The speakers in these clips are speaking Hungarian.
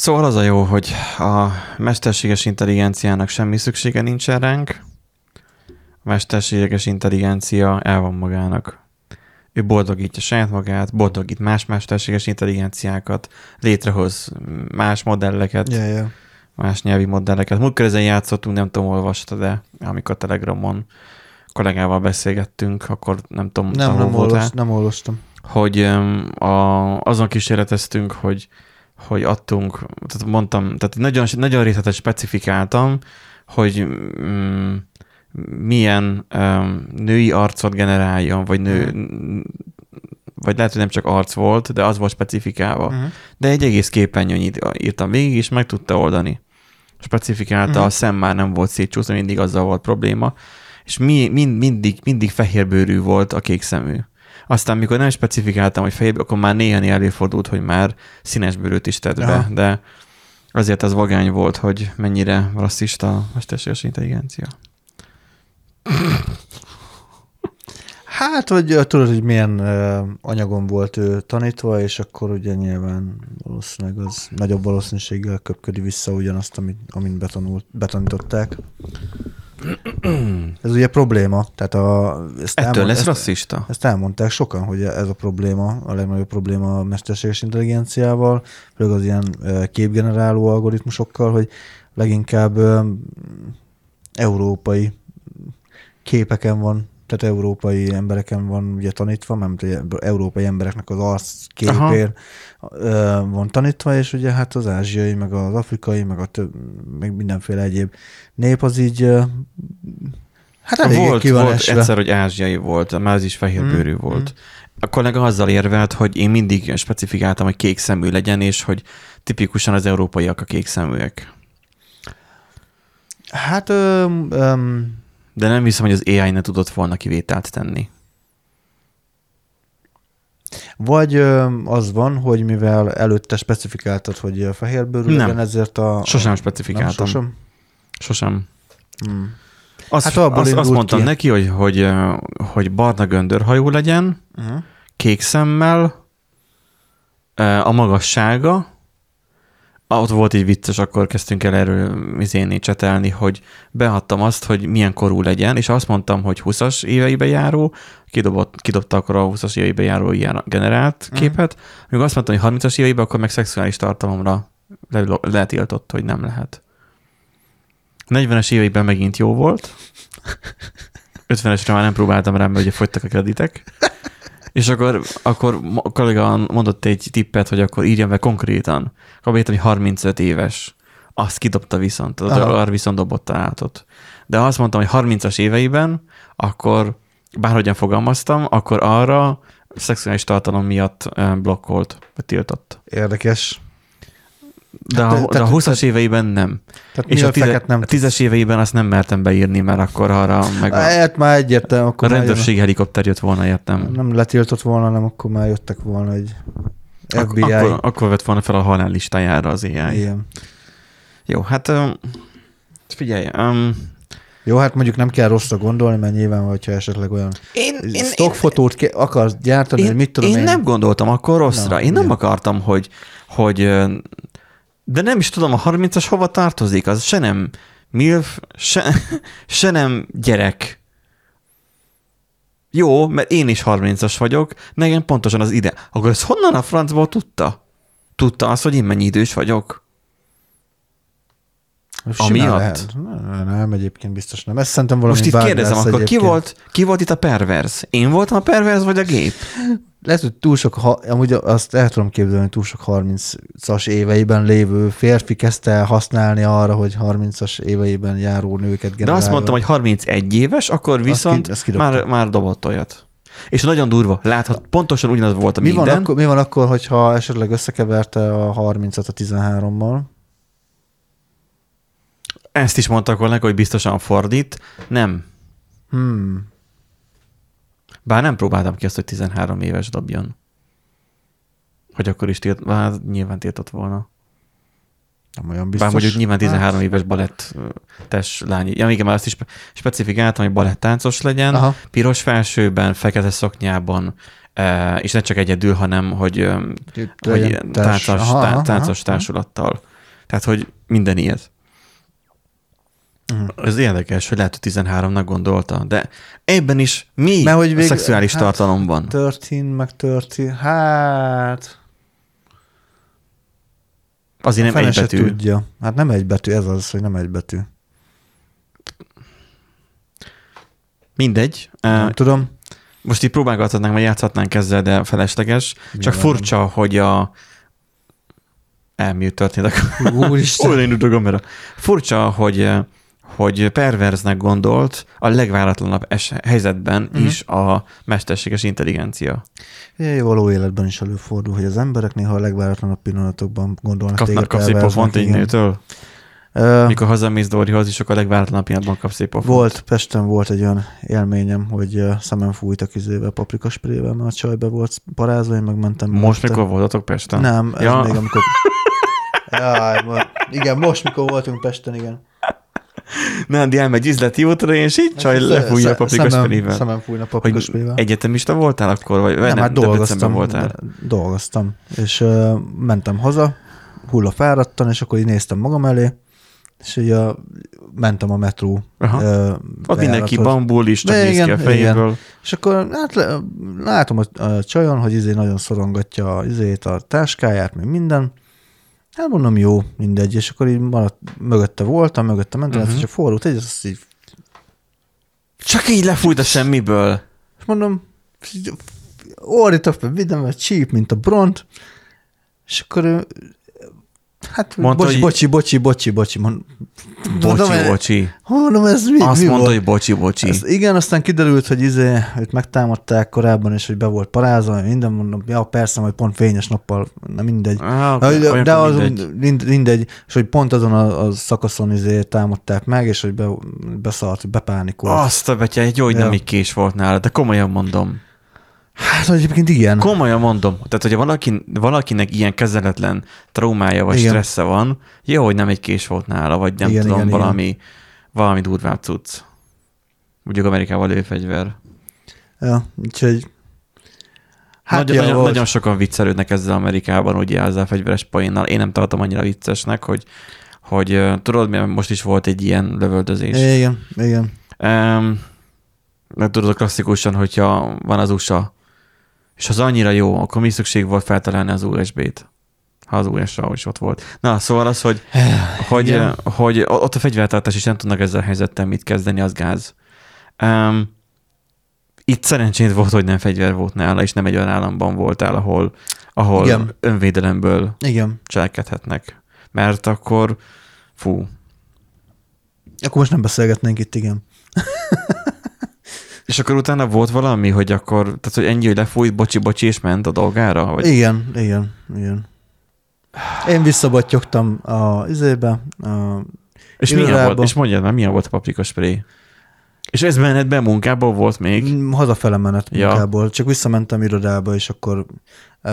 Szóval az a jó, hogy a mesterséges intelligenciának semmi szüksége nincsen ránk. A mesterséges intelligencia el van magának. Ő boldogítja saját magát, boldogít más mesterséges intelligenciákat, létrehoz más modelleket, Yeah, yeah. más nyelvi modelleket. Múltkor ezen játszottunk, nem tudom, olvasta, de amikor Telegramon kollégával beszélgettünk, akkor nem tudom, Nem, nem, olvas, nem olvastam. hogy a, azon kísérleteztünk, hogy, hogy adtunk, tehát mondtam, tehát nagyon, nagyon részletes specifikáltam, hogy mm, milyen um, női arcot generáljon, vagy nő, vagy lehet, hogy nem csak arc volt, de az volt specifikálva. Uh-huh. De egy egész képernyőnyit írtam végig, és meg tudta oldani. Specifikálta, Mhm. a szem már nem volt szétcsúszva, mindig azzal volt probléma, és mi, mind, mindig, mindig fehérbőrű volt a kék szemű. Aztán, mikor nem specifikáltam, hogy fehér, akkor már néha előfordult, hogy már színes bőrűt is tett be, Aha. de azért az vagány volt, hogy mennyire rasszista a mesterséges intelligencia. Hát, hogy tudod, hogy milyen anyagon volt ő tanítva, és akkor ugye nyilván valószínűleg az nagyobb valószínűséggel köpködi vissza ugyanazt, amit, amint betanult, betanították. Ez ugye probléma. Tehát a, ezt, Ettől elmond- lesz ezt, rasszista? ezt elmondták sokan, hogy ez a probléma, a legnagyobb probléma a mesterséges intelligenciával, főleg az ilyen képgeneráló algoritmusokkal, hogy leginkább európai képeken van, tehát európai embereken van ugye tanítva, mert ugye európai embereknek az arc képén ö, van tanítva, és ugye hát az ázsiai, meg az afrikai, meg a több, meg mindenféle egyéb nép az így hát elég volt, volt esve. egyszer, hogy ázsiai volt, már az is fehérbőrű Mm, volt. A kollega azzal érvelt, hogy én mindig specifikáltam, hogy kék szemű legyen, és hogy tipikusan az európaiak a kék szeműek. Hát ö, ö, De nem hiszem, hogy az AI ne tudott volna kivételt tenni. vagy az van, hogy mivel előtte specifikáltad, hogy ö, fehérbőrű Nem. legyen, ezért a... Sosem a, specifikáltam. Nem, sosem? Sosem. Hmm. Azt, Hát abból azt, azt mondtam ki. neki, hogy, hogy, hogy barna göndörhajú legyen, Uh-huh. kék szemmel, a magassága, ott volt egy vicces, akkor kezdtünk el erről izéni csetelni, hogy beadtam azt, hogy milyen korú legyen, és azt mondtam, hogy 20-as éveibe járó, kidobott, kidobta akkor a 20-as éveibe járó ilyen generált Mhm. képet, amikor azt mondtam, hogy 30-as éveiben, akkor meg szexuális tartalomra le- letiltott, hogy nem lehet. 40-es éveiben megint jó volt, 50-esre már nem próbáltam rá, mert ugye fogytak a kreditek, és akkor, akkor a kollega mondott egy tippet, hogy akkor írjam be konkrétan. Akkor beírtam, hogy 35 éves. Azt kidobta viszont, Aha. arra viszont dobott találatot. De ha azt mondtam, hogy 30-as éveiben, akkor bárhogyan fogalmaztam, akkor arra szexuális tartalom miatt blokkolt, vagy tiltott. Érdekes. De, Hát, a, de tehát- a 20-as éveiben nem. Tehát És mi a, a tize, feket nem a 10-es éveiben azt nem mertem beírni, mert akkor arra meg a, Hát már egyértelmű, a akkor már rendőrség helikopter jött volna, értem. jön- nem letiltott volna, nem akkor már jöttek volna egy FBI. Ak- akkor, akkor vett volna fel a halál listájára az AI. Igen. Jó, hát um, figyelj, um, Jó, hát mondjuk nem kell rosszra gondolni, mert nyilván, hogyha esetleg olyan én, stockfotót ke- akarsz gyártani, én, hogy mit tudom én. én nem gondoltam akkor rosszra. Na, én nem igen. akartam, hogy, hogy de nem is tudom, a 30-as hova tartozik, az se nem milf, se, se nem gyerek. Jó, mert én is 30-as vagyok, nekem pontosan az ide. Akkor ez honnan a francból tudta? Tudta azt, hogy én mennyi idős vagyok? Amiatt? lehet. Nem, nem, egyébként biztos nem. Ezt szerintem valami Most itt kérdezem, akkor ki egyébként. volt, ki volt itt a pervers? Én voltam a pervers, vagy a gép? Lehet, hogy túl sok, ha, amúgy azt el tudom képzelni, hogy túl sok 30-as éveiben lévő férfi kezdte el használni arra, hogy 30-as éveiben járó nőket De generálja. azt mondtam, hogy 31 éves, akkor viszont ki- azt már, már dobott olyat. És nagyon durva. Láthat, pontosan ugyanaz volt a mi van, minden. akkor, mi van akkor, hogyha esetleg összekeverte a 30-at a 13-mal? Ezt is mondtak volna, hogy biztosan fordít. Nem. Hmm. Bár nem próbáltam ki azt, hogy 13 éves dobjon. Hogy akkor is tilt, hát nyilván tiltott volna. Nem olyan Biztos. Bár mondjuk nyilván 13 Hát, éves balettes lány. Ja, igen, már azt is spe- specifikáltam, hogy balettáncos legyen, Aha. piros felsőben, fekete szoknyában, és ne csak egyedül, hanem hogy, hogy táncos, aha, aha, tá- táncos aha. társulattal. Tehát, hogy minden ilyet. Mhm. Ez érdekes, hogy lehet, hogy 13-nak gondolta, de ebben is mi Mert hogy a vég- szexuális hát- tartalomban? Történ, meg történ. Hát... Azért nem egy betű. tudja. Hát nem egy betű, ez az, hogy nem egy betű. Mindegy. Nem Uh, tudom. most így próbálgathatnánk, vagy játszhatnánk ezzel, de felesleges. Csak Nyilván furcsa, hogy a... Elműt történt, akkor Úristen. Indult a kamera. Furcsa, hogy, hogy perverznek gondolt a legváratlanabb es- helyzetben Mhm. uh-huh. is a mesterséges intelligencia. Jaj, való életben is előfordul, hogy az emberek néha a legváratlanabb pillanatokban gondolnak Kapnak, téged kapsz egy pofont egy nőtől? Ö, Mikor hazamész Dorihoz, és akkor a legváratlanabb pillanatban kapsz egy pofont. Volt, Pesten volt egy olyan élményem, hogy szemem fújtak izével, paprikasprével, mert a csajbe volt parázva, én megmentem. Most mellette. mikor voltatok Pesten? Nem, ez Ja. még amikor... Jaj, igen, most mikor voltunk Pesten, igen. Nándi elmegy üzleti útra, és így csaj lefújja a sze- paprikasprével. Szemem, fújna Hogy paprikasprével. egyetemista voltál akkor? Vagy Nem, nem, hát dolgoztam, voltál? dolgoztam, és uh, mentem haza, hulla fáradtan, és akkor így néztem magam elé, és így uh, mentem a metró. Aha. Uh, Ott mindenki bambul is, csak néz ki igen, a fejéből. És akkor hát, látom a, a csajon, hogy izé nagyon szorongatja a, izét, a táskáját, meg minden. Hát mondom, jó, mindegy. És akkor így maradt, mögötte voltam, mögötte mentem, uh-huh. Mhm. és a forró egy, azt így, Csak így lefújt a semmiből. és mondom, ordítok fel, videm, mert csíp, mint a bront, és akkor ő, hát Mondta, bocsi, hogy- bocsi, bocsi, bocsi, bocsi, mond, mondom, Bocsi, e- bocsi. Mondom, ez mi, Azt mi mondta, volt? hogy bocsi, bocsi. Ez, igen, aztán kiderült, hogy izé, őt megtámadták korábban, és hogy be volt parázva, minden mondom, ja persze, majd pont fényes nappal, nem mindegy. Ah, De, de, de az mindegy. mindegy. és hogy pont azon a, a szakaszon izé támadták meg, és hogy be, beszart, bepánikolt. Azt a betya, jó, hogy nem Ja. kés volt nála, de komolyan mondom. Hát egyébként igen. Komolyan mondom. Tehát, hogyha valaki, valakinek ilyen kezeletlen traumája vagy Igen. stressze van, jó, hogy nem egy kés volt nála, vagy nem Igen, tudom, igen, valami, valami durvább cucc. Mondjuk Amerikával lőfegyver. Ja, úgyhogy Hát nagyon, nagyon, nagyon sokan viccelődnek ezzel Amerikában, ugye ezzel a fegyveres poénnal. Én nem tartom annyira viccesnek, hogy, hogy tudod, mert most is volt egy ilyen lövöldözés. igen, igen. Um, tudod, klasszikusan, hogyha van az USA, és az annyira jó, akkor mi szükség volt feltalálni az USB-t? Ha az USA is ott volt. Na, szóval az, hogy, hogy, Igen. hogy ott a fegyvertartás is nem tudnak ezzel a helyzettel mit kezdeni, az gáz. Um, itt szerencsét volt, hogy nem fegyver volt nála, és nem egy olyan államban voltál, ahol, ahol Igen. önvédelemből Igen. cselekedhetnek. Mert akkor, fú, Akkor most nem beszélgetnénk itt, igen. És akkor utána volt valami, hogy akkor, tehát hogy ennyi, hogy lefújt, bocsi, bocsi, és ment a dolgára? Vagy? Igen, igen, igen. Én visszabattyogtam a izébe, a és milyen irodába. volt? És mondjad már, milyen volt a paprika spray? És ez menet be munkából volt még? Mm, Hazafele menet Ja. munkából. Csak visszamentem irodába, és akkor uh,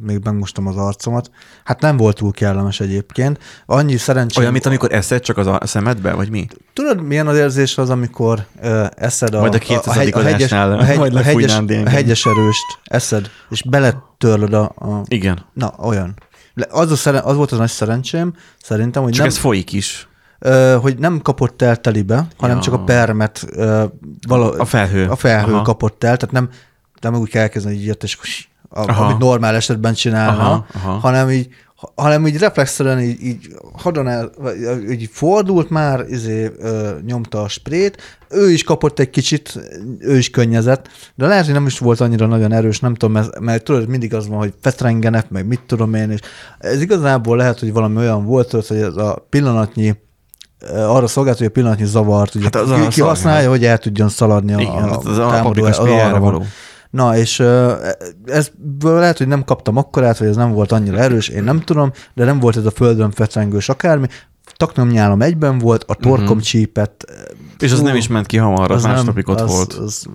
még megmostam az arcomat. Hát nem volt túl kellemes egyébként. Annyi szerencsém... Olyan, mint amikor eszed csak az a szemedbe, vagy mi? Tudod, milyen az érzés az, amikor uh, eszed a, Majd a a, 200. hegy- a, hegyes, a, hegy, majd a, hegyes, a hegyes erőst eszed, és beletörlöd a, a... Igen. Na, olyan. Az, a szeren, az volt az nagy szerencsém, szerintem, hogy Csak nem, ez folyik is. Hogy nem kapott el telibe, hanem Ja. csak a permet vala, A felhő. a felhő Aha. kapott el, tehát nem, nem úgy kell elkezdeni, hogy ilyet, és a, Aha. amit normál esetben csinálna, Aha, aha. hanem így hanem így reflexzeren így, így hadon el, így fordult már, izé, ö, nyomta a sprét, ő is kapott egy kicsit, ő is könnyezett, de lehet, hogy nem is volt annyira nagyon erős, nem tudom, mert, mert tudod, mindig az van, hogy fetrengenek, meg mit tudom én, és ez igazából lehet, hogy valami olyan volt, hogy ez a pillanatnyi arra szolgált, hogy a pillanatnyi zavart ugye, Hát az hát ki, ki használja, hogy el tudjon szaladni a, Igen, a, az, az a támadó, az arra való. Na, és ezből lehet, hogy nem kaptam akkorát, vagy ez nem volt annyira erős, én nem tudom, de nem volt ez a földön fetrengős akármi. Taknom nyálom egyben volt, a torkom Mhm. csípett. És az Fú, nem is ment ki hamar, az, másnapig ott az, volt. Az,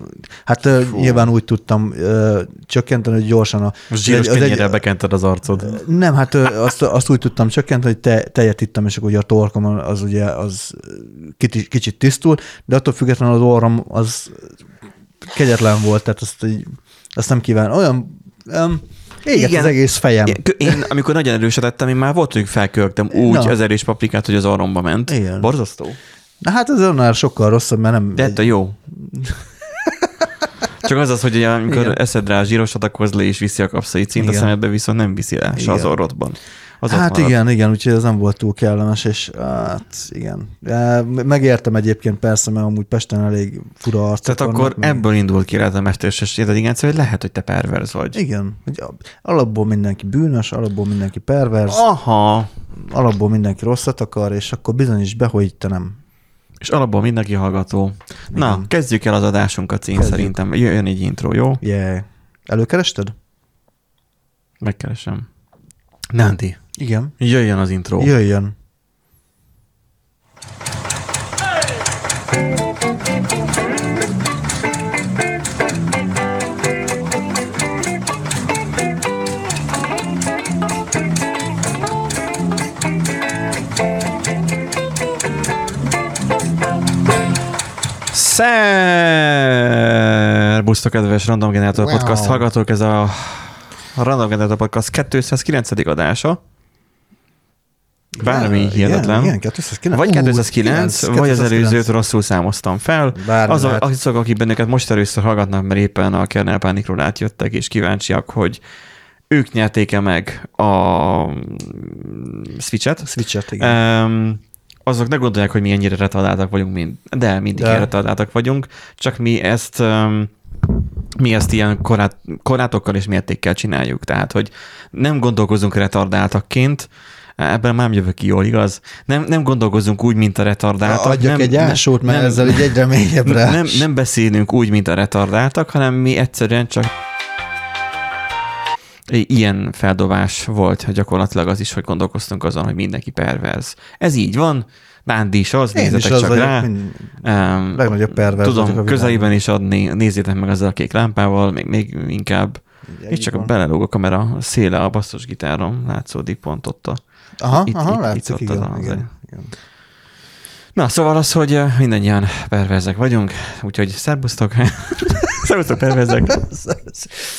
hát Fú. nyilván úgy tudtam ö, csökkenteni, hogy gyorsan a... Most zsíros az egy- bekented az arcod. nem, hát ö, azt, azt úgy tudtam csökkenteni, hogy te, tejet ittam, és akkor ugye a torkom az ugye az kicsit, kicsit tisztul, de attól függetlenül az orrom az kegyetlen volt, tehát azt, így, azt nem kíván. Olyan, um, Éget Igen. az egész fejem. Én, amikor nagyon erősítettem, én már volt, hogy felköltem úgy Na. az erős paprikát, hogy az orromba ment. Igen. Borzasztó. Na hát ez annál sokkal rosszabb, mert nem... De ettől jó. Csak az az, hogy ugye, amikor Igen. eszed rá a zsírosat, akkor az le is viszi a kapszaicint, a szemedbe viszont nem viszi le, se az orrodban. Az hát igen, igen, úgyhogy ez nem volt túl kellemes, és hát igen. Megértem egyébként persze, mert amúgy Pesten elég fura arcok Tehát akkor meg- ebből indult ki lehet a mesterséges intelligencia, hogy lehet, hogy te perverz vagy. Igen, hogy alapból mindenki bűnös, alapból mindenki pervers, Aha. alapból mindenki rosszat akar, és akkor bizonyíts be, hogy te nem. És alapból mindenki hallgató. Na, Igen. kezdjük el az adásunkat, én Kezdjük. szerintem. Jöjjön egy intro, jó? Yeah. Előkerested? Megkeresem. Nándi, Igen. jöjjön az intro. Jöjjön. Szerbusztok, kedves Random Generator Wow. Podcast hallgatók, ez a Random Generator Podcast 209. adása. Bármi Igen, hihetetlen. Igen, 209. Vagy Ú, 209, igen, vagy az 209. előzőt rosszul számoztam fel. Bármi Azok, lehet. azok, akik bennünket most először hallgatnak, mert éppen a Kernel Pánikról átjöttek, és kíváncsiak, hogy ők nyerték-e meg a Switch-et. Switch-et, igen. Um, azok ne gondolják, hogy mi ennyire retardáltak vagyunk, mint, de mindig De. retardáltak vagyunk, csak mi ezt um, mi ezt ilyen korát, korátokkal és mértékkel csináljuk. Tehát, hogy nem gondolkozunk retardáltakként, ebben már nem jövök ki jól, igaz? Nem, nem gondolkozunk úgy, mint a retardáltak. Adjak nem, egy ásót, mert nem, ezzel így egyre mélyebbre. nem, nem beszélünk úgy, mint a retardáltak, hanem mi egyszerűen csak ilyen feldobás volt gyakorlatilag az is, hogy gondolkoztunk azon, hogy mindenki perverz. Ez így van, Nándi is az, Én is nézzetek az csak vagyok, rá. mind- Um, legnagyobb perverz a Tudom, világon. közelében is adni, nézzétek meg azzal a kék lámpával, még, még inkább. Ugye, És csak van. belelóg a kamera széle a basszusgitáron, látszódik pont ott a... Aha, itt- aha, itt- látszik, itt igen, az- igen, igen. Na, szóval az, hogy mindannyian perverzek vagyunk, úgyhogy szerbusztok. szerbusztok perverzek.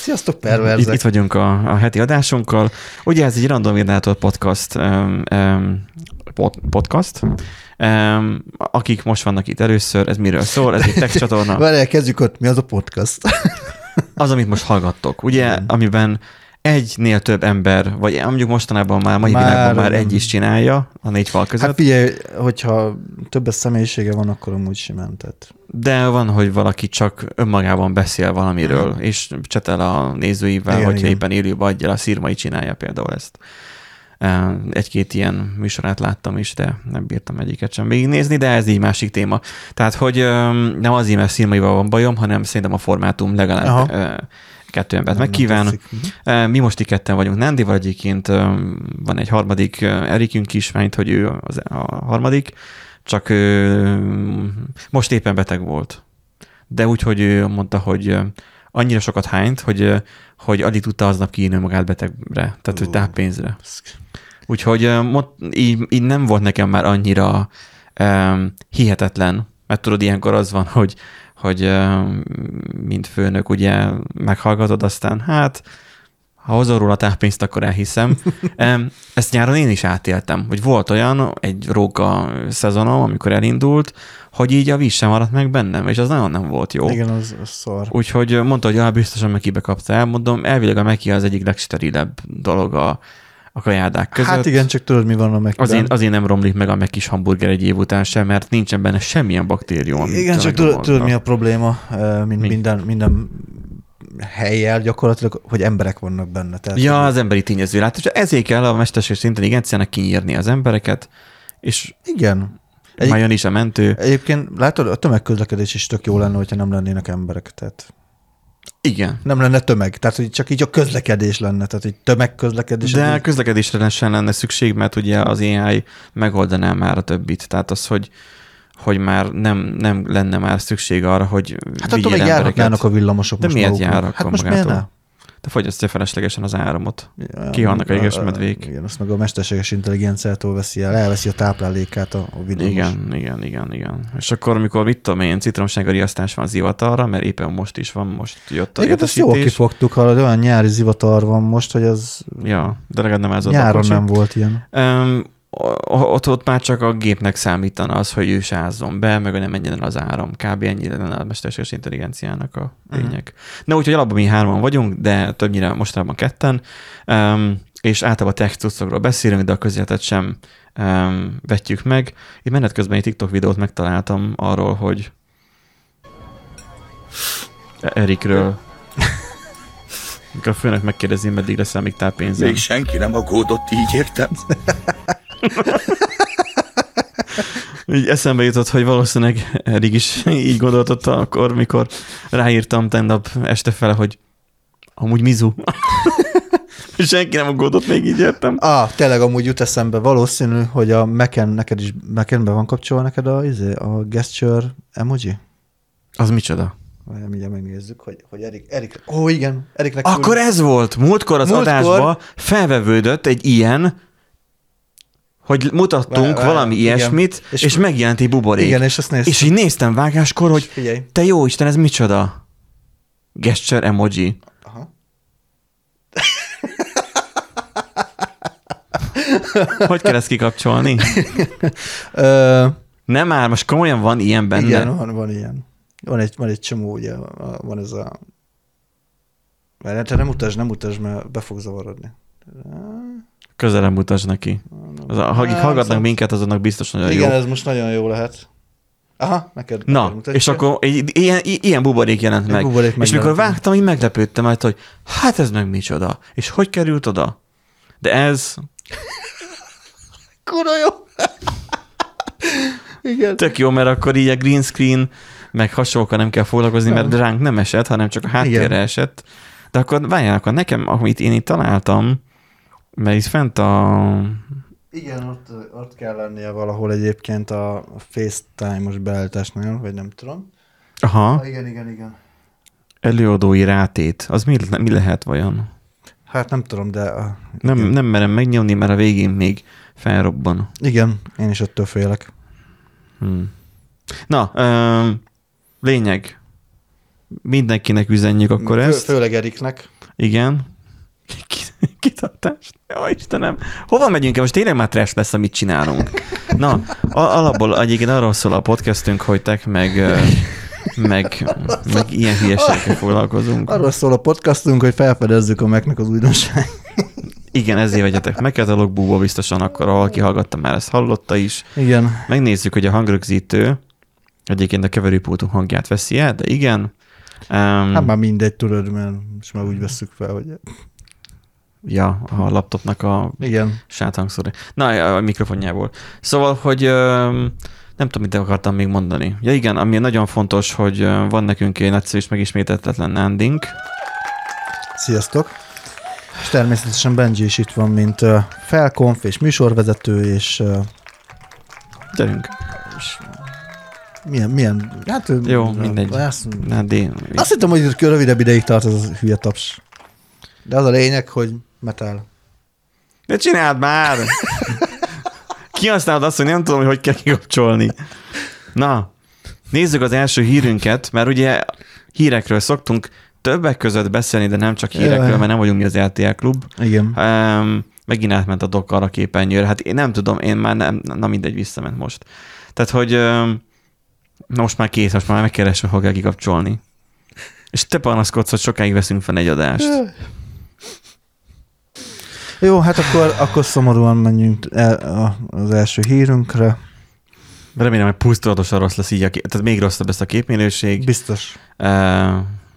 Sziasztok, Itt, perverzek. itt vagyunk a, a heti adásunkkal. Ugye ez egy Random Generator podcast, um, um, pod, podcast. Um, akik most vannak itt először, ez miről szól? Ez egy text csatorna. Várjál, kezdjük ott, mi az a podcast? Az, amit most hallgattok, ugye, amiben egynél több ember, vagy mondjuk mostanában már mai Már világban már egy is csinálja a négy fal között, Hát figyelj, hogyha többes személyisége van, akkor amúgy simán, tehát. de van, hogy valaki csak önmagában beszél valamiről, és csetel a nézőivel, Igen, hogyha igen. éppen élőbe adja, a szírmai csinálja például ezt. Egy-két ilyen műsorát láttam is, de nem bírtam egyiket sem végignézni, de ez így másik téma. Tehát, hogy nem azért, mert szírmaival van bajom, hanem szerintem a formátum legalább Aha. Kettő embert nem megkíván. tetszik. Mhm. Mi most itt ketten vagyunk Nándival, egyébként van egy harmadik Erikünk is, mert hogy ő az, a harmadik, csak most éppen beteg volt. De úgy, hogy ő mondta, hogy annyira sokat hányt, hogy, hogy alig tudta aznap kiírni magát betegre, tehát hogy Ó. táppénzre. Úgyhogy így, így nem volt nekem már annyira um, hihetetlen, mert tudod, ilyenkor az van, hogy, hogy mint főnök ugye meghallgatod, aztán hát ha hozol róla táppénzt, akkor elhiszem. Em, Ezt nyáron én is átéltem, hogy volt olyan egy róka szezonom, amikor elindult, hogy így a víz sem maradt meg bennem, és az nagyon nem volt jó. Igen, az, az szar. Úgyhogy mondta, hogy ah, biztosan Mekibe kaptál. Mondom, elvileg a Meki az egyik legsterilebb dolog a, a kajárdák között. Hát igen, csak tudod, mi van a meg. Azért, azért nem romlik meg a megkis hamburger egy év után sem, mert nincsen benne semmilyen baktérium. Igen, csak tudod, tudod, mi a probléma, mint Mi? minden, minden helyjel gyakorlatilag, hogy emberek vannak benne. Tehát, Ja, az emberi tényező. Látod, és ezért kell a mesterséges intelligenciának kinyírni az embereket, és Igen. Egy... Egy- már jön is a mentő. Egyébként látod, a tömegközlekedés is tök jó lenne, hogyha nem lennének emberek. Tehát Igen. nem lenne tömeg. Tehát, hogy csak így a közlekedés lenne. Tehát, hogy tömegközlekedés. De így- közlekedésre sem lenne szükség, mert ugye az AI megoldaná már a többit. Tehát az, hogy hogy már nem, nem lenne már szükség arra, hogy Hát attól még járhatnának a villamosok De most miért maguknak. jár akkor Hát most miért ne? De fogyasztja feleslegesen az áramot. Ja, Kihalnak a éges medvék. Igen, azt meg a mesterséges intelligenciától veszi el, elveszi a táplálékát a, a villamos. Igen, igen, igen, igen. És akkor, amikor mit tudom én, citromsága riasztás van zivatarra, mert éppen most is van, most jött a Igen, ezt jól kifogtuk, hallod, olyan nyári zivatar van most, hogy az Ja, de legalább nem ez a nyáron nem volt ilyen. Um, ott, ott már csak a gépnek számítana az, hogy ő sázzon be, meg hogy nem menjen el az áram. Kb. ennyi lenne a mesterséges intelligenciának a Mhm. lényeg. Na úgyhogy alapban mi hárman vagyunk, de többnyire mostanában ketten, um, és általában tech cuccokról beszélünk, de a közéletet sem um, vetjük meg. Itt menet közben egy TikTok videót megtaláltam arról, hogy Erikről Mikor a főnök megkérdezi, meddig lesz még tápénzem. Még senki nem aggódott, így értem. Így eszembe jutott, hogy valószínűleg Erik is így gondoltotta akkor, mikor ráírtam tegnap este fele, hogy amúgy Mizu. Senki nem aggódott, még így értem. Ah, tényleg amúgy jut eszembe, valószínű, hogy a Mac-en neked is, Mac-en be van kapcsolva neked a, izé, a gesture emoji? Az micsoda? Várjál, mindjárt megnézzük, hogy, hogy Erik, Erik, ó igen, Eriknek Akkor ez volt. Múltkor az Múltkor- adásba felvevődött egy ilyen, hogy mutattunk Vá- valami igen. ilyesmit, és, És- megjelent egy buborék. Igen, és azt néztem. és így néztem vágáskor, hogy Figyelj. te jó Isten, ez micsoda? Gesture emoji. Aha. Hogy kell ezt kikapcsolni? Nem már, most komolyan van ilyen benne. igen, van, van ilyen. Van egy, van egy csomó, ugye, van ez a... Mert te nem utasd, nem utasd, mert be fog zavarodni. Közelebb mutasd neki. Az, a, akik Nem, hallgatnak szóval- minket, azoknak biztos nagyon Igen, jó. ez most nagyon jó lehet. Aha, neked. neked Na, mutatja. és akkor egy, ilyen, ilyen buborék jelent meg. buborék és megjelent. mikor vágtam, így meglepődtem, majd, hogy hát ez meg micsoda. És hogy került oda? De ez Kurva jó! Igen. tök jó, mert akkor így a green screen, meg hasonlókkal nem kell foglalkozni, mert Nem. ránk nem esett, hanem csak a háttérre Igen. esett. De akkor várjál, akkor nekem, amit én itt találtam, mert itt fent a... Igen, ott, ott kell lennie valahol egyébként a FaceTime-os beállításnál, vagy nem tudom. Aha, Ah, igen, igen, igen. előadói rátét. Az mi, mi lehet vajon? Hát nem tudom, de... A, Nem, igen. nem merem megnyomni, mert a végén még felrobban. igen, én is ettől félek. Hmm. Na, ö, lényeg. Mindenkinek üzenjük akkor Fő, ezt. Főleg Eriknek. Igen. Ki- Kitartást. Jó, Istenem. Hova megyünk? Most tényleg már trash lesz, amit csinálunk. Na, alapból egyébként arról szól a podcastünk, hogy tek meg, meg, meg ilyen hülyeségekkel foglalkozunk. Arról szól a podcastunk, hogy felfedezzük a megnek az újdonság. Igen, ezért vegyetek meg katalógból biztosan, akkor valaki hallgatta már, ezt hallotta is. Igen. Megnézzük, hogy a hangrögzítő egyébként a keverőpultunk hangját veszi el, de igen. Um, Hát már mindegy, tudod, mert most már úgy veszük fel, hogy... Ja, a laptopnak a Igen. sáthangszor. Na, a mikrofonjából. Szóval, hogy nem tudom, mit akartam még mondani. Ja igen, ami nagyon fontos, hogy van nekünk egy nagyszerű és megismételhetetlen nandink. Sziasztok! És természetesen Benji is itt van, mint felkonf és műsorvezető, és Gyerünk. milyen, milyen, hát... Jó, mindegy. Azt, Nandi. azt hittem, hogy rövidebb ideig tart ez a hülye taps. De az a lényeg, hogy metal. De csináld már! Kihasználod azt, hogy nem tudom, hogy hogy kell kikapcsolni. Na, nézzük az első hírünket, mert ugye hírekről szoktunk többek között beszélni, de nem csak hírekről, mert nem vagyunk mi az RTL klub. Igen. Um, megint átment a dokkar a képernyőre. Hát én nem tudom, én már nem, na mindegy, visszament most. Tehát, hogy um, most már kész, most már megkeresem, hogy kell kikapcsolni. És te panaszkodsz, hogy sokáig veszünk fel egy adást. Jó, hát akkor, akkor szomorúan menjünk el az első hírünkre. Remélem, hogy pusztulatosan rossz lesz így, a kép, tehát még rosszabb lesz a képminőség. Biztos. Uh,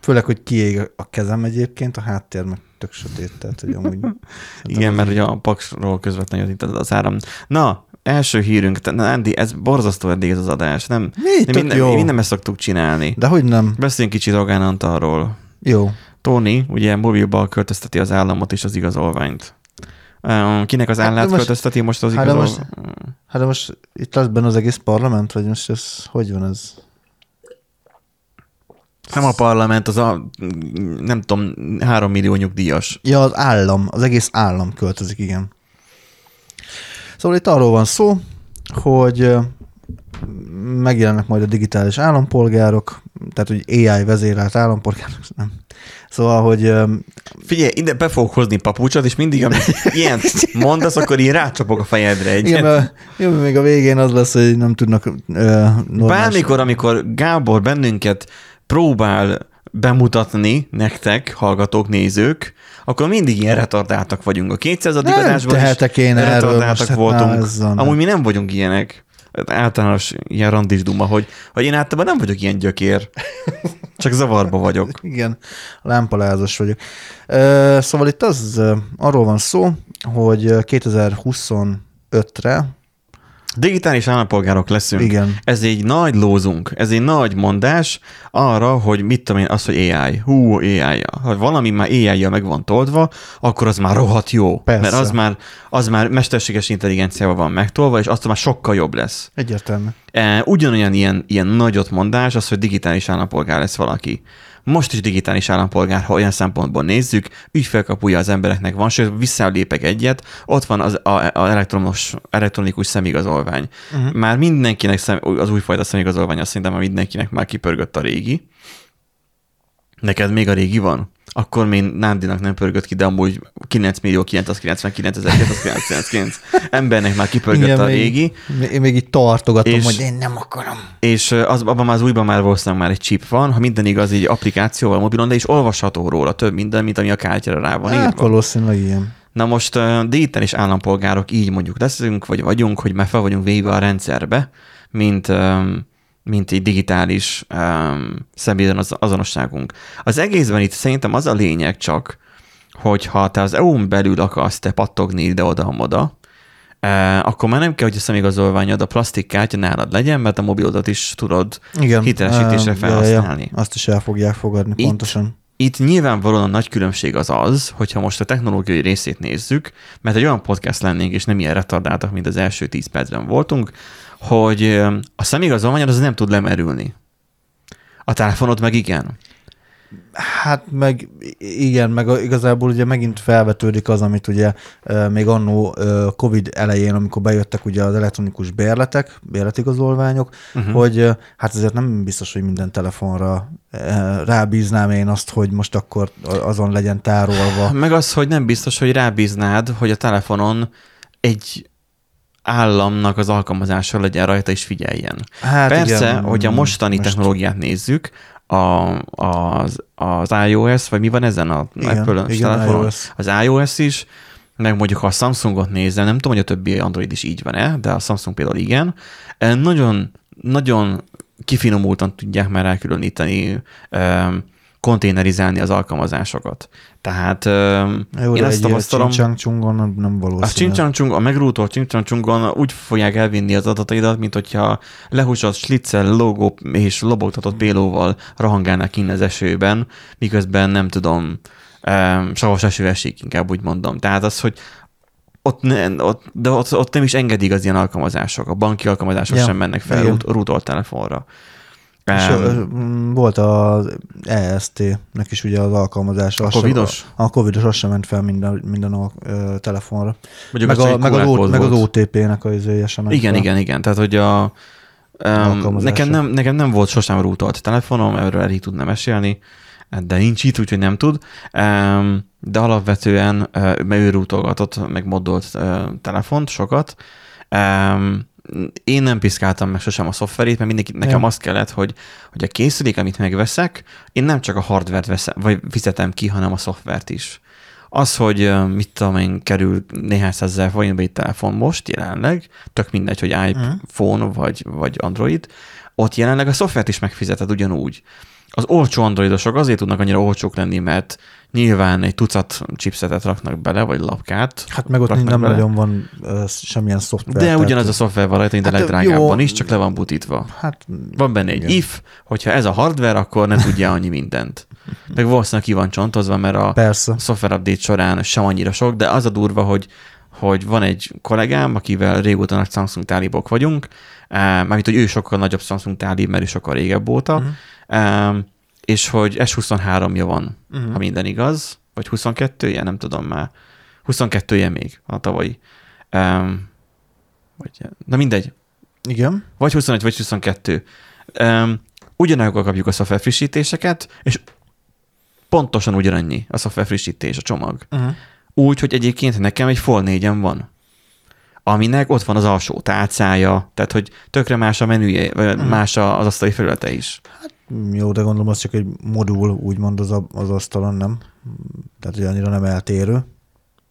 Főleg, hogy kiég a kezem egyébként, a háttér meg tök sötét, tehát hogy amúgy... igen, mert ugye a paksról közvetlenül jött itt az áram. Na, első hírünk, te- na, Andy, ez borzasztó eddig ez az adás, nem? Mi? Mi, Tök mi, jó. mi nem ezt szoktuk csinálni. De hogy nem? Beszéljünk kicsit Rogán Antalról. Jó. Tony ugye mobilba költözteti az államot és az igazolványt. Kinek az Hát állát most- költözteti most az hát igazolványt? Hát de most itt lesz benne az egész parlament, vagy most ez, hogy van ez? Nem a parlament, az a, nem tudom, három millió nyugdíjas. Ja, az állam, az egész állam költözik, igen. Szóval itt arról van szó, hogy megjelennek majd a digitális állampolgárok, tehát hogy AI vezérelt állampolgárok, nem. Szóval, hogy Figyelj, ide be fogok hozni papucsot, és mindig, amit ilyen mondasz, akkor én rácsapok a fejedre egyet. igen, mert jó, még a végén az lesz, hogy nem tudnak ö. Bármikor, amikor Gábor bennünket próbál bemutatni nektek, hallgatók, nézők, akkor mindig ilyen retardáltak vagyunk. A 200. Nem adásban is tehetek én erről retardáltak most, hát voltunk. názzon. Amúgy mi nem vagyunk ilyenek. Általános ilyen randis duma, hogy, hogy én általában nem vagyok ilyen gyökér. Csak zavarba vagyok. Igen, lámpalázas vagyok. Szóval itt az arról van szó, hogy ö, 2025-re, Digitális állampolgárok leszünk. Igen. Ez egy nagy lózunk, ez egy nagy mondás arra, hogy mit tudom én, az, hogy AI. Hú, AI. Ha valami már AI-jal meg van toldva, akkor az már rohadt jó. Persze. Mert az már, az már mesterséges intelligenciával van megtolva, és azt már sokkal jobb lesz. egyértelmű. E, ugyanolyan ilyen, ilyen nagyot mondás az, hogy digitális állampolgár lesz valaki. Most is digitális állampolgár, ha olyan szempontból nézzük, ügyfélkapuja az embereknek van, sőt, visszalépek egyet, ott van az a, a elektromos, elektronikus szemigazolvány. Uh-huh. Már mindenkinek szem, az újfajta szemigazolvány, azt szerintem már mindenkinek már kipörgött a régi. Neked még a régi van? Akkor még Nándinak nem pörgött ki, de amúgy 9 millió 999 999 embernek már kipörgött Igen, a még- régi. Én még így tartogatom, És- hogy én nem akarom. És az, abban már az újban már valószínűleg már egy chip van, ha minden igaz, így applikációval, mobilon, de is olvasható róla több minden, mint ami a kártyára rá van Hát írva. valószínűleg ilyen. Na most uh, digitális állampolgárok így mondjuk leszünk, vagy vagyunk, hogy már fel vagyunk véve a rendszerbe, mint, um, mint egy digitális um, személyben az, azonosságunk. Az egészben itt szerintem az a lényeg csak, hogy ha te az EU-n belül akarsz te pattogni ide-oda-amoda, uh, akkor már nem kell, hogy a személyigazolványod, a plastikkártya nálad legyen, mert a mobilodat is tudod Igen. hitelesítésre felhasználni. Azt is el fogják fogadni, Itt- pontosan. Itt nyilvánvalóan a nagy különbség az az, hogyha most a technológiai részét nézzük, mert egy olyan podcast lennénk, és nem ilyen retardáltak, mint az első 10 percben voltunk, hogy a személyigazolványod az nem tud lemerülni. A telefonod meg igen. Hát meg igen, meg igazából ugye megint felvetődik az, amit ugye még annó Covid elején, amikor bejöttek ugye az elektronikus bérletek, bérletigazolványok, uh-huh. hogy hát ezért nem biztos, hogy minden telefonra rábíznám én azt, hogy most akkor azon legyen tárolva. Meg az, hogy nem biztos, hogy rábíznád, hogy a telefonon egy államnak az alkalmazása legyen rajta és figyeljen. Hát Persze, igen, hogy a mostani most- technológiát nézzük, a, az, az iOS, vagy mi van ezen a Igen, igen, telefonon? iOS. Az iOS is, meg mondjuk ha a Samsungot nézem, nem tudom, hogy a többi Android is így van-e, de a Samsung például igen, nagyon, nagyon kifinomultan tudják már elkülöníteni, em, konténerizálni az alkalmazásokat. Tehát Jó, én azt tapasztalom, csincsángcsungon nem, nem valószínű. a csincsancsungon, a megrútolt csincsancsungon úgy fogják elvinni az adataidat, mint hogyha lehúzott schlitzel logó és lobogtatott pélóval rohangálnak innen az esőben, miközben nem tudom, um, savas eső esik, inkább úgy mondom. Tehát az, hogy ott, ne, ott, de ott, ott nem is engedik az ilyen alkalmazások. A banki alkalmazások Ja, sem mennek fel rút, rútolt telefonra. És ö, volt az EST-nek is ugye az alkalmazása. A covidos? A, a covidos az sem ment fel minden, minden a ö, telefonra. Mondjuk Meg, az a, meg, az, o, meg az. OTP-nek az izéje sem ment Igen, fel. igen, igen. Tehát, hogy a, um, nekem, nem, nekem nem volt sosem rútolt telefonom, erről elég tudna mesélni, de nincs itt, úgyhogy nem tud. Um, de alapvetően, uh, ő rútolgatott, meg moddolt uh, telefont sokat. Um, én nem piszkáltam meg sosem a szoftverét, mert mindenki, nekem Ja. az kellett, hogy, hogy a készülék, amit megveszek, én nem csak a hardvert veszem, vagy fizetem ki, hanem a szoftvert is. Az, hogy mit tudom én, kerül néhány százezer forintba egy telefon most jelenleg, tök mindegy, hogy iPhone vagy, vagy Android, ott jelenleg a szoftvert is megfizeted ugyanúgy. Az olcsó androidosok azért tudnak annyira olcsók lenni, mert nyilván egy tucat chipsetet raknak bele, vagy lapkát. Hát meg ott nem bele. nagyon van ö, semmilyen szoftver. De ugyanaz a szoftver van rajta, mint a Hát, legdrágábban jó. is, csak le van butítva. Hát Van benne egy Igen. if, hogyha ez a hardware, akkor nem tudja annyi mindent. Meg valószínűleg ki van csontozva, mert a persze. software update során sem annyira sok, de az a durva, hogy, hogy van egy kollégám, akivel régóta nagy Samsung tálibok vagyunk, eh, mármint, hogy ő sokkal nagyobb Samsung tálib, mert ő sokkal régebb óta, uh-huh. És hogy S23-ja van, Uh-huh. ha minden igaz, vagy 22-je, nem tudom már. 22-je még, a tavalyi. Um, vagy, na mindegy, Igen. vagy 21, vagy 22. Um, ugyanakkor kapjuk a szoftver frissítéseket, és pontosan ugyanannyi a szoftver frissítés, a csomag. Uh-huh. Úgy, hogy egyébként nekem egy Fold 4 van aminek ott van az alsó tálcája, tehát hogy tökre más a menüje, vagy Mhm. más az asztali felülete is. Jó, de gondolom az csak egy modul, úgymond az, a, az asztalon, nem? Tehát, hogy annyira nem eltérő.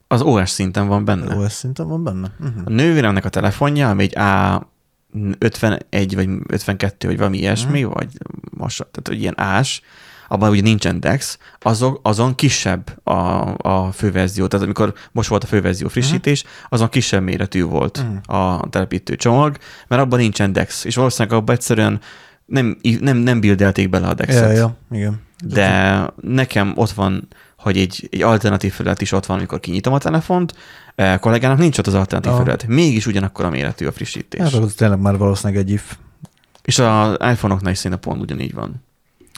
Az OS szinten van benne. OS szinten van benne? Uh-huh. A nővéremnek a telefonja, ami egy A51 vagy 52, vagy valami ilyesmi, Mhm. vagy most, tehát hogy ilyen ás, abban ugye nincsen DeX, azon, azon kisebb a, a főverzió. Tehát amikor most volt a főverzió frissítés, azon kisebb méretű volt Mhm. a telepítő csomag, mert abban nincsen DeX, és valószínűleg abban egyszerűen nem, nem, nem bildelték bele a Ja, DeX-et. ja, igen. De nekem ott van, hogy egy, egy alternatív felület is ott van, amikor kinyitom a telefont, a kollégának nincs ott az alternatív Aha. felület. Mégis ugyanakkor a méretű a frissítés. Hát az tényleg már valószínűleg egy if. És az iPhone-oknál is szinte pont ugyanígy van.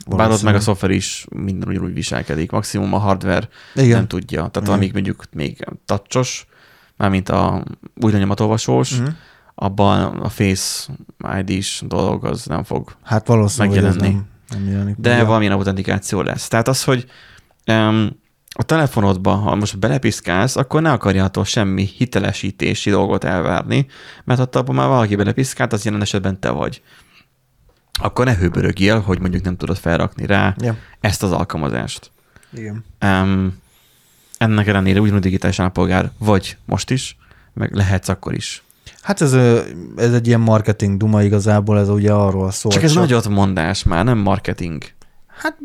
Bár ott meg a szoftver is minden ugyanúgy viselkedik. Maximum a hardware Igen. nem tudja. Tehát Igen. amíg mondjuk még touchos, mármint a új lenyomatolvasós, Mhm. Abban a Face ID-s dolog az nem fog Hát valószínűleg, megjelenni. nem, nem jelenik. de meg. valamilyen autentikáció lesz. Tehát az, hogy um, a telefonodba, ha most belepiszkálsz, akkor ne akarja attól semmi hitelesítési dolgot elvárni, mert ott abban már valaki belepiszkált, az jelen esetben te vagy. Akkor ne hőbörögjél, hogy mondjuk nem tudod felrakni rá Ja, ezt az alkalmazást. igen. Um, ennek ellenére ugyanúgy digitális állampolgár vagy most is, meg lehetsz akkor is. Hát ez, ez egy ilyen marketing duma igazából, ez ugye arról szól. Csak ez nagyot mondás már, nem marketing. Hát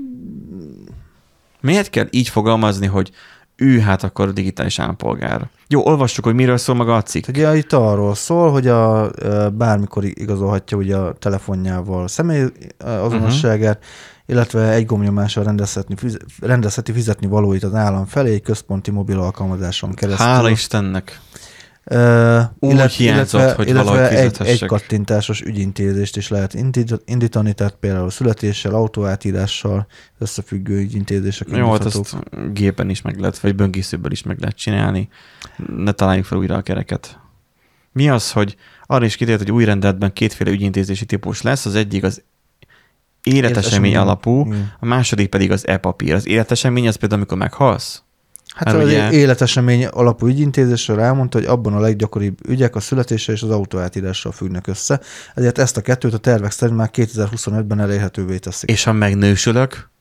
Miért kell így fogalmazni, hogy ő hát akkor digitális állampolgár? Jó, olvassuk, hogy miről szól maga a cikk. Ugye itt arról szól, hogy a, bármikor igazolhatja ugye a telefonjával személy azonosságát, uh-huh. illetve egy gombnyomással rendezhetni, rendezheti fizetni valóit az állam felé egy központi mobil alkalmazáson keresztül. Hála Istennek. Ö, Úgy hiányzott, hogy valahogy egy, egy kattintásos ügyintézést is lehet indít- indítani, tehát például születéssel, autóátírással összefüggő ügyintézések Jó, hát ezt gépen is meg lehet, vagy böngészőből is meg lehet csinálni. Ne találjuk fel újra a kereket. Mi az, hogy arra is kitért, hogy új rendeletben kétféle ügyintézési típus lesz, az egyik az életesemény Életesemény. alapú, Igen. a második pedig az e-papír. Az életesemény az például, amikor meghalsz? Hát Mert az ugye- életesemény alapú ügyintézésről elmondta, hogy abban a leggyakoribb ügyek a születése és az autóátírással függnek össze, ezért ezt a kettőt a tervek szerint már 2025-ben elérhetővé teszik. És ha megnősülök,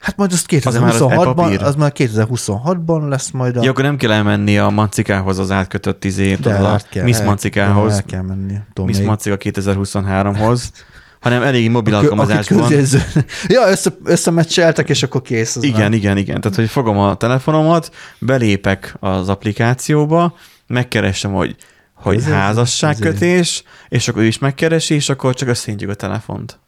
Hát majd azt Az már az 2026-ban, e-papír. az már 2026-ban lesz majd a... Ja, akkor nem kell elmenni a mancikához az átkötött izét, De a át kell, Miss el- mancikához, El kell menni. Tudom, Miss Mancika 2023-hoz, hanem elég mobil Aki- aki alkalmazásban. közjegyző- ja, össze, összemecseltek, és akkor kész. az Igen, már. igen, igen. Tehát, hogy fogom a telefonomat, belépek az applikációba, megkeresem, hogy, hogy Ez- házasságkötés, és akkor ő is megkeresi, és akkor csak összehintjük a telefont.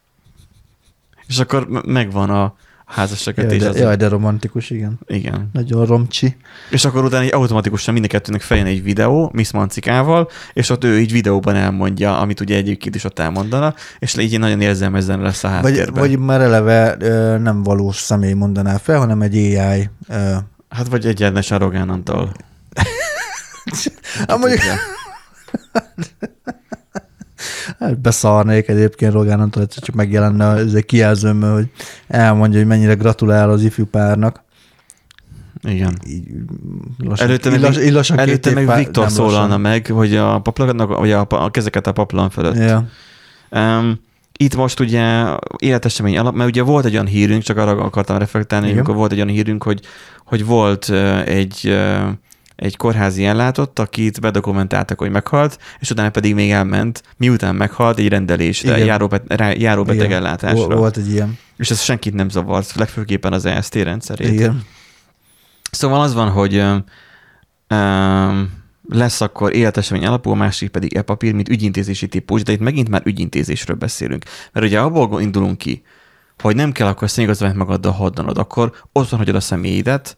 És akkor me- megvan a Jaj, házasságkötés. de, az- jaj, de romantikus, igen. Igen. Nagyon romcsi. És akkor utána így automatikusan mind a kettőnek feljön egy videó, Miss Mancikával, és ott ő így videóban elmondja, amit ugye egyébként is ott elmondana, és így nagyon érzelmezzen lesz a Vagy, háttérben. vagy már eleve ö, nem valós személy mondaná fel, hanem egy AI. Ö, Hát vagy egyenesen Rogán Antal. hát mondjuk, hát beszarnék egyébként Rogán Antal, egyszer csak megjelenne ez egy kijelzőm, hogy elmondja, hogy mennyire gratulál az ifjú párnak. Igen. Így lassan, Előtte így meg, így lassan előtte év meg pár- Viktor nem szólalna lassan. meg, hogy a, paplanok, vagy a, a kezeket a paplan fölött. Ja. Um, itt most ugye életesemény alap, mert ugye volt egy olyan hírünk, csak arra akartam reflektálni, Igen. amikor volt egy olyan hírünk, hogy, hogy volt egy, egy kórházi ellátott, akit bedokumentáltak, hogy meghalt, és utána pedig még elment, miután meghalt, egy rendelésre, Igen. járó, ellátásra. Vol- Volt egy ilyen. És ez senkit nem zavart, legfőképpen az EST rendszerét. Igen. Szóval az van, hogy ö, lesz akkor életesemény alapú, a másik pedig e-papír, mint ügyintézési típus, de itt megint már ügyintézésről beszélünk. Mert ugye abból indulunk ki, hogy nem kell akkor személyigazolványt magaddal hordanod, akkor otthon hagyod a személyidet,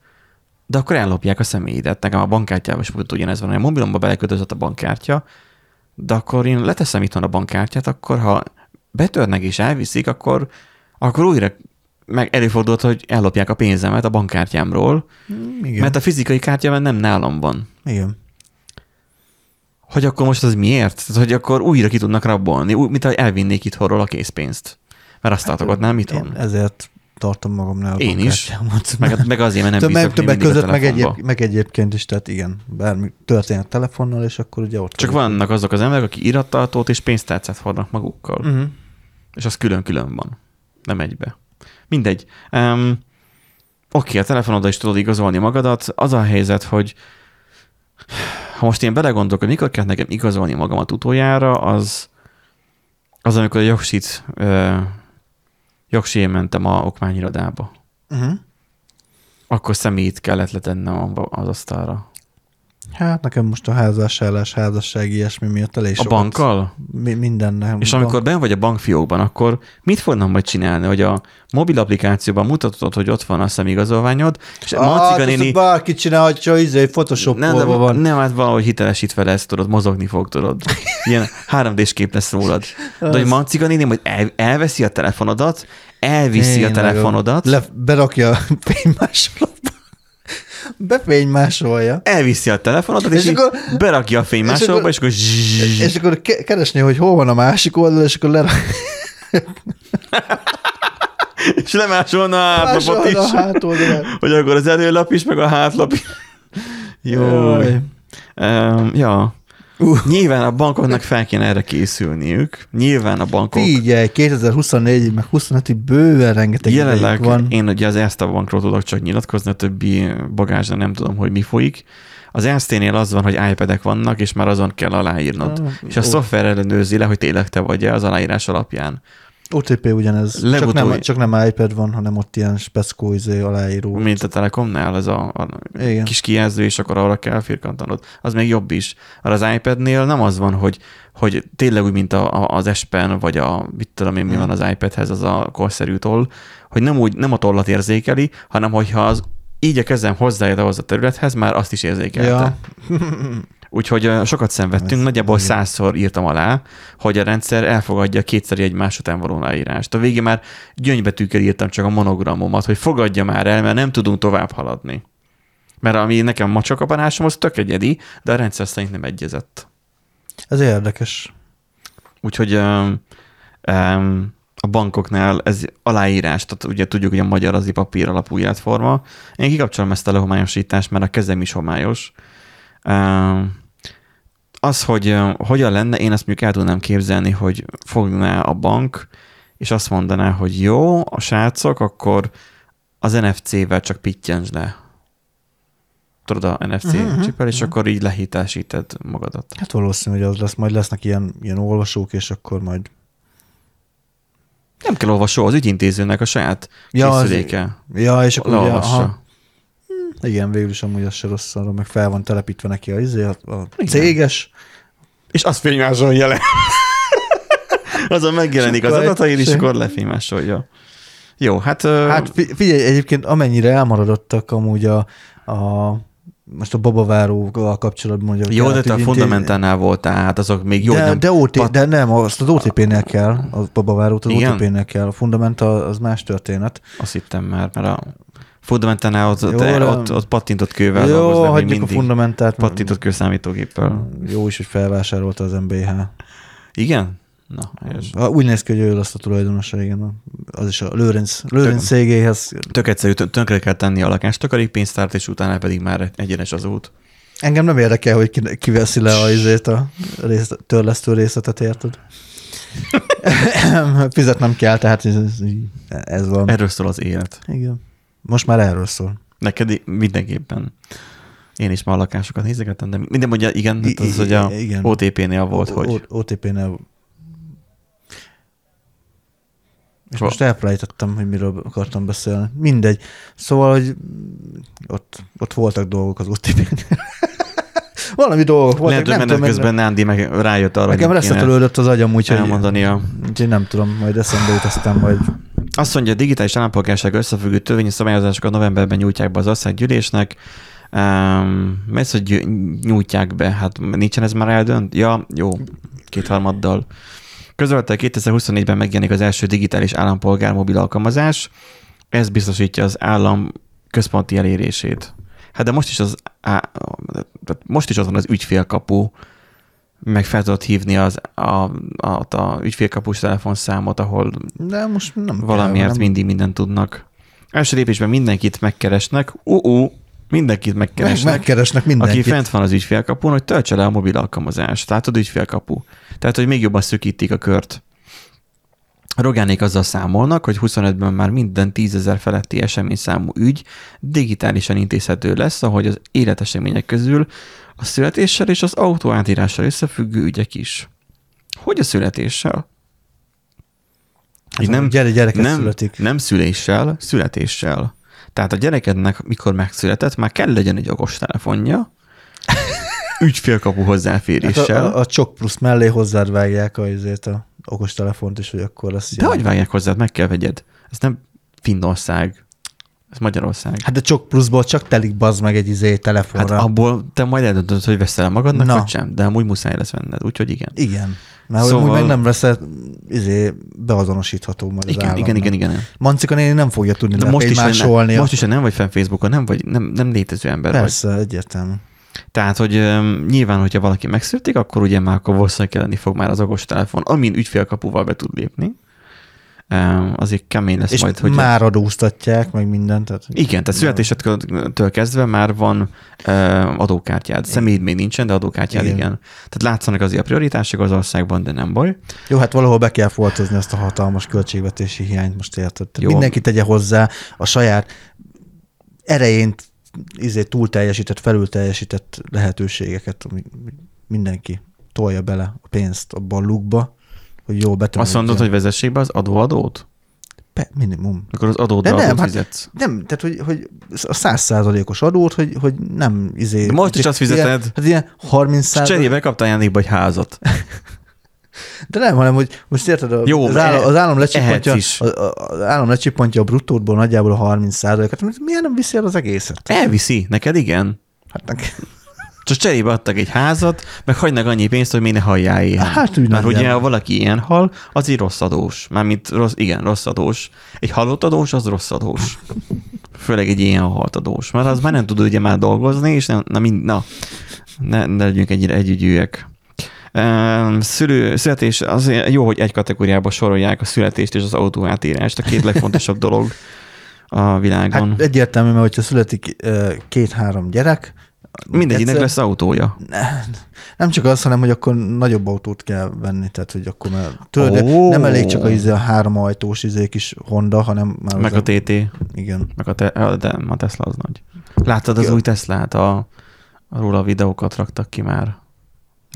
de akkor ellopják a személyidet. Nekem a bankkártyában is pont ugyanez van, a mobilomba belekötözött a bankkártya, de akkor én leteszem itthon a bankkártyát, akkor ha betörnek és elviszik, akkor, akkor újra meg előfordult, hogy ellopják a pénzemet a bankkártyámról, Mm, Igen. mert a fizikai kártya nem nálam van. Igen. Hogy akkor most az miért? Tehát, hogy akkor újra ki tudnak rabolni, úgy, mint ahogy elvinnék itthonról a készpénzt. Mert azt tartogatnám itthon. Én ezért tartom magamnál Én is. Meg, meg azért, mert nem Több- többek között meg, egyéb, meg egyébként is, tehát igen, bármi történhet telefonnal, és akkor ugye ott Csak vannak azok az emberek, akik irattartót és pénztárcát hordnak magukkal. Uh-huh. És az külön-külön van. Nem egybe. Mindegy. Um, Oké, a telefonoddal is tudod igazolni magadat. Az a helyzet, hogy ha most én belegondolok, hogy mikor kell nekem igazolni magamat utoljára, az, az amikor a jogsit, jogsién mentem a okmányirodába. Uh-huh. Akkor személyt kellett letennem az asztalra. Hát nekem most a házassállás, házasság, ilyesmi miatt elég A sokat- bankkal? Mi, mindennek. És amikor ben vagy a bankfiókban, akkor mit fognak majd csinálni, hogy a mobil applikációban mutatod, hogy ott van a szemigazolványod, és a Ah, Marcika ezt néni... bárki csinálhatja, izé, photoshopolva Nem, nem, van. nem, hát valahogy hitelesítve lesz, tudod, mozogni fog, tudod. Ilyen 3D-s kép lesz rólad. De hogy Marcika néni majd el, elveszi a telefonodat, elviszi a Tényleg, telefonodat, Le, berakja a fénymásolóba. Befénymásolja. elviszi a telefonodat, és, És akkor- berakja a fénymásolóba, és és akkor, És akkor ke- keresni, hogy hol van a másik oldal, és akkor lerak... és lemásolna a hátlapot is, a hátoldalát. hogy akkor az előlap is, meg a hátlap is. Jó. Um, ja. Uh. Nyilván a bankoknak fel kéne erre készülniük. Nyilván a bankok Figyelj, 2024 meg 25-ig bőven rengeteg jelenleg van. én ugye az Erste bankról tudok csak nyilatkozni, a többi bagázsra nem tudom, hogy mi folyik. Az Erste-nél az van, hogy iPad-ek vannak, és már azon kell aláírnod. Ah, és a ó. szoftver ellenőrzi le, hogy tényleg te vagy az aláírás alapján. OTP ugyanez. Csak Legutóbbi- nem, csak nem iPad van, hanem ott ilyen speckó izé, aláíró. Mint a Telekomnál, ez a, a Igen. kis kijelző, és akkor arra kell firkantanod. Az még jobb is. Arra az iPad-nél nem az van, hogy, hogy tényleg úgy, mint a, a, az S Pen, vagy a, mit tudom én, mi van az iPadhez, az a korszerű toll, hogy nem úgy, nem a tollat érzékeli, hanem hogyha az így a kezem hozzájön ahhoz a területhez, már azt is érzékelte. Ja. Úgyhogy sokat szenvedtünk, Ez- nagyjából százszor írtam alá, hogy a rendszer elfogadja kétszer egymás után való leírást. A végén már gyöngybetűkkel írtam csak a monogramomat, hogy fogadja már el, mert nem tudunk tovább haladni. Mert ami nekem macsakapanásom, az tök egyedi, de a rendszer szerint nem egyezett. Ez érdekes. Úgyhogy um, um, a bankoknál ez aláírás, tehát ugye tudjuk, hogy a magyar az papír alapú életforma. Én kikapcsolom ezt a lehomályosítást, mert a kezem is homályos. Az, hogy hogyan lenne, én azt mondjuk el tudnám képzelni, hogy fogná a bank, és azt mondaná, hogy jó, a srácok, akkor az NFC-vel csak pittyens le. Tudod, a NFC Mhm, uh-huh, csipel, és mhm. akkor így lehitelesíted magadat. Hát valószínű, hogy az lesz, majd lesznek ilyen, ilyen olvasók, és akkor majd... Nem kell olvasó, az ügyintézőnek a saját Ja, az- készüléke. Ja, és akkor ugye, aha, igen, végül is amúgy az se rossz arra, meg fel van telepítve neki a, izé, a, a céges. És azt fénymásolja le. Azon megjelenik az adataid, és akkor lefénymásolja. Jó, hát... Hát fi- figyelj, egyébként amennyire elmaradottak amúgy a, a most a babaváróval kapcsolatban, hogy jó, de te a fundamentálnál voltál, hát azok még jó, de, nem... de, OT, pat- de nem, azt az OTP-nél kell, a babavárót az? OTP-nél kell. A fundamenta az más történet. Azt hittem már, mert a fundamentálnál ott, Jó, de- ott, ott pattintott kővel Jó, dolgoznak még hagyjuk a mindig. fundamentát. Pattintott kőszámítógéppel. Jó is, hogy felvásárolta az MBH. Igen? Na. Ah, Úgy néz ki, hogy ő lesz a tulajdonosa, igen. Az is a Lőrinc, Lőrinc cégéhez. Tök egyszerű, tön- tönkre kell tenni a lakást, takarékpénztárt, és utána pedig már egyenes az út. Engem nem érdekel, hogy ki, kiveszi le a, izét, a rész, törlesztő részletet, érted? Fizetnem kell, tehát ez, ez van. Erről szól az élet. Igen. Most már erről szól. Neked mindenképpen. Én is már a lakásokat nézegettem, de minden mondja, igen, hát az, hogy a igen. OTP-nél volt, hogy OTP-nél. És most elfelejtettem, hogy miről akartam beszélni. Mindegy. Szóval, hogy ott, ott voltak dolgok az OTP-nél. Valami dolgok voltak. lehet, hogy menet tudom, közben Nándi meg rájött arra, Nekem reszetelődött az agyam, úgyhogy elmondania. úgyhogy nem tudom, majd eszembe jut, aztán majd Azt mondja, a digitális állampolgárság összefüggő törvényi szabályozásokat novemberben nyújtják be az országgyűlésnek. Um, mert hogy nyújtják be, hát nincsen ez már eldönt? Ja, jó, kétharmaddal. Közölte 2024-ben megjelenik az első digitális állampolgár mobil alkalmazás. Ez biztosítja az állam központi elérését. Hát de most is az, á, most is az van az ügyfélkapu, meg fel tudod hívni az, a, a, a ügyfélkapus telefonszámot, ahol De most nem valamiért kell, nem, mindig mindent tudnak. Első lépésben mindenkit megkeresnek, uh-uh, mindenkit meg, megkeresnek, megkeresnek mindenkit. aki fent van az ügyfélkapun, hogy töltse le a mobil alkalmazást. Látod, ügyfélkapu. Tehát, hogy még jobban szükítik a kört. Rogánék azzal számolnak, hogy 25-ben már minden 10 feletti eseményszámú ügy digitálisan intézhető lesz, ahogy az életesemények közül a születéssel és az autó átírással összefüggő ügyek is. Hogy a születéssel? Így nem, gyere, gyereket nem, születik. nem szüléssel, születéssel. Tehát a gyerekednek, mikor megszületett, már kell legyen egy okostelefonja, ügyfélkapu hozzáféréssel. Hát a, a, a csok plusz mellé hozzád vágják a, azért a okostelefont is, hogy akkor lesz De hogy vágják hozzád, meg kell vegyed. Ez nem Finnország, ez Magyarország. Hát de csok pluszból csak telik bazd meg egy izé telefonra. Hát abból te majd eldöntöd, hogy veszel magadnak, Na. vagy sem, de amúgy muszáj lesz venned, úgyhogy igen. Igen. Mert Szóval- szóval... meg nem lesz izé, beazonosítható majd az Igen, igen, igen, igen. Mancika néni nem fogja tudni De most is, másolni. most is, nem vagy fenn Facebookon, nem vagy, nem, nem létező ember Persze, egyértelmű. vagy. Tehát, hogy um, nyilván, hogyha valaki megszületik, akkor ugye már akkor valószínűleg kelleni fog már az okostelefon, amin ügyfélkapuval be tud lépni. Azért kemény lesz És majd, hogy... már adóztatják, meg mindent. Tehát, Igen, tehát születésedtől kezdve már van adókártyád. Személyed még nincsen, de adókártyád igen. Igen. igen. Tehát látszanak azért a prioritások az országban, de nem baj. Jó, hát valahol be kell foltozni ezt a hatalmas költségvetési hiányt, most érted? Tehát Jó. mindenki tegye hozzá a saját erején izé túl teljesített, felül teljesített lehetőségeket, ami mindenki tolja bele a pénzt abba a lukba, hogy jó betömődjön. Azt mondod, hogy vezessék be az adóadót? Pe, minimum. Akkor az adót De nem, hát- fizetsz. Nem, tehát hogy, hogy a százszázalékos adót, hogy, hogy nem izé... De most is azt fizeted. Ilyen, hát ilyen 30 És százalék. cserébe kaptál ajándékba egy házat. De nem, hanem hogy most érted, a, Jó, az, állam, az állam lecsipontja, ehetsz is. a- a- az állam lecsipontja a bruttótból nagyjából a 30 százalékot. Miért nem viszi el az egészet? Elviszi, neked igen. Hát, nek- Csak cserébe adtak egy házat, meg hagynak annyi pénzt, hogy még ne halljál ilyen. Hát úgy Mert ugye, ha valaki ilyen hal, az így rossz adós. Mármint rossz, igen, rossz adós. Egy halott adós, az rossz adós. Főleg egy ilyen halt adós. Mert az már nem tud ugye már dolgozni, és nem, na, mind, na ne, ne legyünk ennyire együgyűek. Szülő, születés, azért jó, hogy egy kategóriába sorolják a születést és az autóátírást, a két legfontosabb dolog a világon. hát egyértelmű, mert hogyha születik két-három gyerek, Mindegyiknek egyszer- lesz autója. Nem csak az, hanem hogy akkor nagyobb autót kell venni, tehát hogy akkor már Ó. oh. nem elég csak a, izé, a három ajtós izé kis Honda, hanem már Meg a TT, Igen. meg a, te, de a Tesla az nagy. Láttad az Ja. új Teslát? A, róla videókat raktak ki már.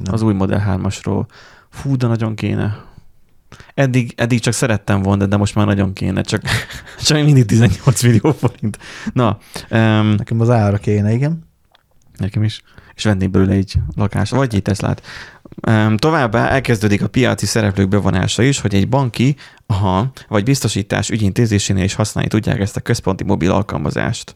Nem. Az új Model 3-asról. Fú, de nagyon kéne. Eddig, eddig csak szerettem volna, de most már nagyon kéne. Csak, csak mindig 18 millió forint. Na, um, Nekem az ára kéne, igen. Nekem is. És vennék belőle egy lakást, vagy egy Teslát. Továbbá elkezdődik a piaci szereplők bevonása is, hogy egy banki aha, vagy biztosítás ügyintézésénél is használni tudják ezt a központi mobil alkalmazást.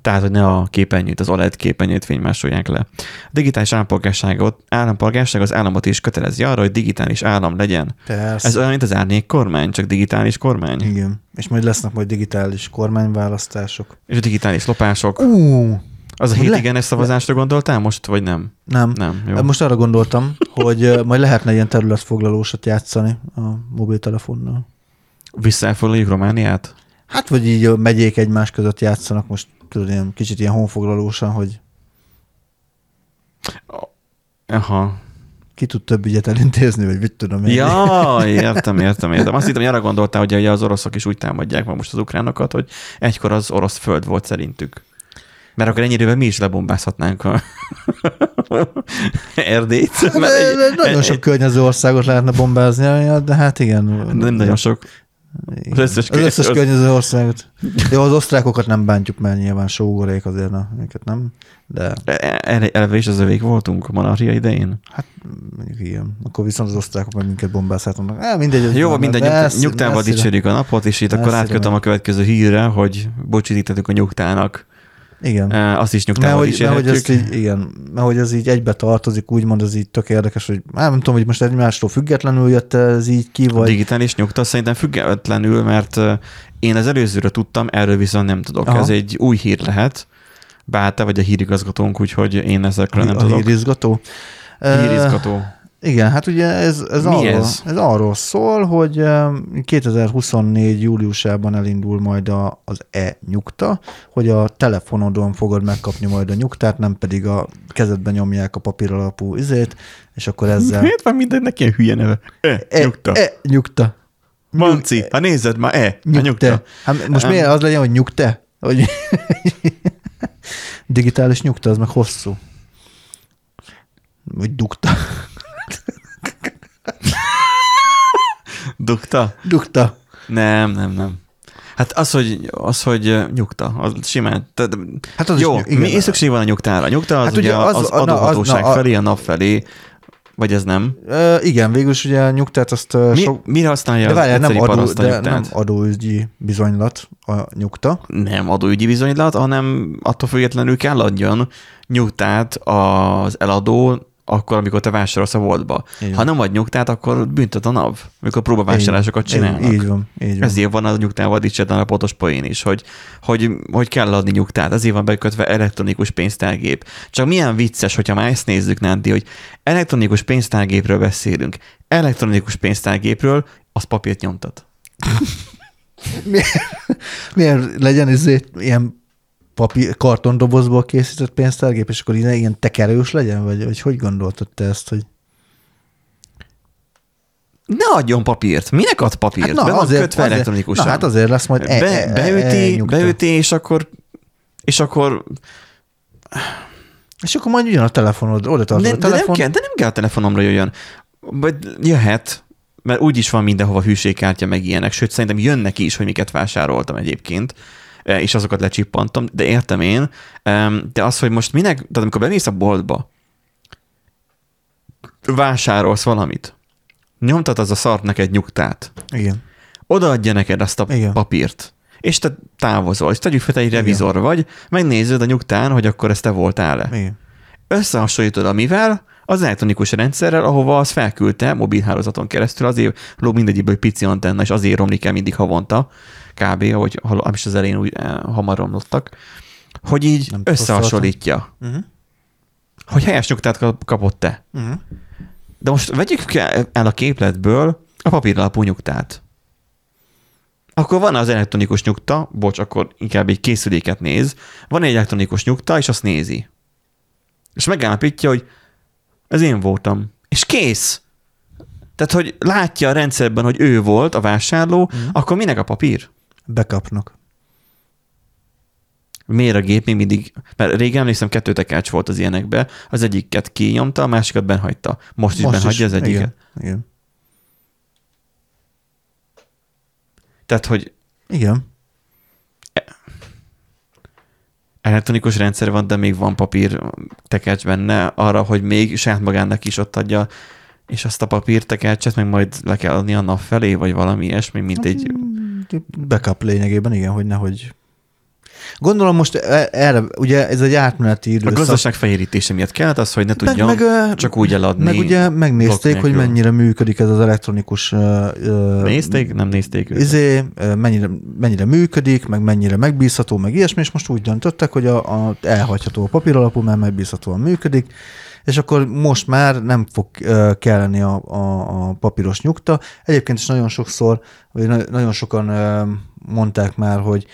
Tehát, hogy ne a képernyőt, az OLED képernyőt fénymásolják le. A digitális állampolgárságot, állampolgárság az államot is kötelezi arra, hogy digitális állam legyen. Persze. Ez olyan, mint az árnyék kormány, csak digitális kormány. Igen. És majd lesznek majd digitális kormányválasztások. És a digitális lopások. Ú, Az a le- hétigenes szavazásra gondoltál most, vagy nem? nem. Nem, jó. Most arra gondoltam, hogy majd lehetne ilyen területfoglalósat játszani a mobiltelefonnal. Visszaelfoglaljuk Romániát? Hát, vagy így ö, megyék egymás között játszanak, most tudod, ilyen, kicsit ilyen honfoglalósan, hogy Aha. ki tud több ügyet elintézni, vagy mit tudom én. Ja, értem, értem, értem. Azt hittem, hogy arra gondoltál, hogy az oroszok is úgy támadják meg most az ukránokat, hogy egykor az orosz föld volt szerintük. Mert akkor ennyi időben mi is lebombázhatnánk a Erdélyt. Hát, Mert de- de nagyon sok környező országot lehetne bombázni, de hát igen. Nem nagyon sok. Igen. Az összes az összes környező- környező országot. Jó, az osztrákokat nem bántjuk, mert nyilván sógorék azért, na, őket nem, de E- Erre eleve is az övék voltunk a monarchia idején. hát mondjuk igen. Akkor viszont az osztrákok meg minket bombázhatnak. Eh, mindegy. Jó, már mindegy, nyugt, nyugtával dicsérjük a napot, és itt akkor átkötöm a következő hírre, hogy bocsítítettük a nyugtának Igen. Azt is Mert nyugtával hogy, mert, hogy ezt így, igen, mert hogy ez így egybe tartozik, úgymond ez így tök érdekes, hogy nem tudom, hogy most egymástól függetlenül jött ez így ki, A vagy digitális nyugta szerintem függetlenül, mert én az előzőre tudtam, erről viszont nem tudok. Aha. Ez egy új hír lehet, bár te vagy a hírigazgatónk, úgyhogy én ezekről nem a tudok. hírizgató. Ö, Hírizgató. Igen, hát ugye ez, ez, Mi arról, ez? ez arról szól, hogy em, 2024 júliusában elindul majd a, az e-nyugta, hogy a telefonodon fogod megkapni majd a nyugtát, nem pedig a kezedben nyomják a papír alapú izét, és akkor ezzel... Miért van mindennek ilyen hülye neve? E, E, nyugta. E, nyugta. Manci, ha nézed már, e, a nyugta. Hát most Em. miért az legyen, hogy nyugte? Hogy digitális nyugta, az meg hosszú. Vagy dugta. Dugta? Dugta. Nem, nem, nem. Hát az, hogy, az, hogy nyugta, az simán. Te, Hát az is jó, igen. mi szükség van a nyugtára? A nyugta az Hát ugye az, az- az na, az- adóhatóság na, felé, a nap felé, vagy ez nem? Ö, igen, végül is ugye a nyugtát azt Mi, sok... Mire használja De várjál, nem, adó, de nyugtát? nem adóügyi bizonylat a nyugta. nem adóügyi bizonylat, hanem attól függetlenül kell adjon nyugtát az eladó, akkor, amikor te vásárolsz a van. Ha nem ad nyugtát, akkor büntet a NAV, amikor próbavásárlásokat csinálnak. Így, így van, így van. Ezért van a nyugtával dicsétlen a pontos poén is, hogy, hogy, hogy kell adni nyugtát, ezért van bekötve elektronikus pénztárgép. Csak milyen vicces, hogyha már ezt nézzük, Nándi, hogy elektronikus pénztárgépről beszélünk. Elektronikus pénztárgépről az papírt nyomtat. Miért legyen ezért ilyen papír, kartondobozból készített pénztárgép, és akkor ilyen, ilyen tekerős legyen? Vagy, vagy hogy gondoltad te ezt, hogy Ne adjon papírt. Minek ad papírt? Hát na, Be van azért- kötve azért- elektronikusan. na, hát azért lesz majd e- Be, e- e- beüti, beüti, és akkor és akkor És akkor majd jön a telefonod, oda tartod de, a de, nem telefon. kell, de nem kell a telefonomra jöjjön. Vagy jöhet, mert úgyis van mindenhova hűségkártya, meg ilyenek, sőt szerintem jönnek is, hogy miket vásároltam egyébként, és azokat lecsippantom, de értem én, de az, hogy most minek, tehát amikor bemész a boltba, vásárolsz valamit, nyomtat az a szart neked nyugtát, Igen. odaadja neked azt a Igen. Igen. papírt, és te távozol, és tegyük fel, te egy revizor vagy, megnézed a nyugtán, hogy akkor ezt te voltál-e Igen. összehasonlítod amivel, az elektronikus rendszerrel, ahova az felküldte mobilhálózaton keresztül, azért lóg mindegyikből egy pici antenna, és azért romlik el mindig havonta, kb. ahogy is az elején úgy eh, hamar romlottak, hogy így Nem összehasonlítja, Uh-huh. hogy helyes nyugtát kap- kapott te. Uh-huh. De most vegyük el a képletből a papíralapú nyugtát. Akkor van az elektronikus nyugta, bocs, akkor inkább egy készüléket néz, van egy elektronikus nyugta, és azt nézi. És megállapítja, hogy ez én voltam. És kész. Tehát, hogy látja a rendszerben, hogy ő volt a vásárló, Mhm. mm. akkor minek a papír? Bekapnak. Miért a gép még mindig, mert régen emlékszem, kettő tekercs volt az ilyenekbe, az egyiket kinyomta, a másikat benhagyta. Most is Most benhagyja az egyiket. Igen. igen. Tehát, hogy Igen. elektronikus rendszer van, de még van papír tekercs benne arra, hogy még saját magának is ott adja, és azt a papír tekercset meg majd le kell adni a nap felé, vagy valami ilyesmi, mint egy... Backup lényegében, igen, hogy nehogy. Gondolom most e- erre, ugye ez egy átmeneti A időszak. gazdaság fehérítése miatt kellett az, hogy ne tudjon meg, csak úgy eladni. Meg ugye megnézték, hogy mennyire működik ez az elektronikus Nézték? Nem nézték őket. izé, mennyire, mennyire működik, meg mennyire megbízható, meg ilyesmi, és most úgy döntöttek, hogy a, a elhagyható a papír alapú, mert megbízhatóan működik, és akkor most már nem fog kelleni a, a, a papíros nyugta. Egyébként is nagyon sokszor, vagy na- nagyon sokan mondták már, hogy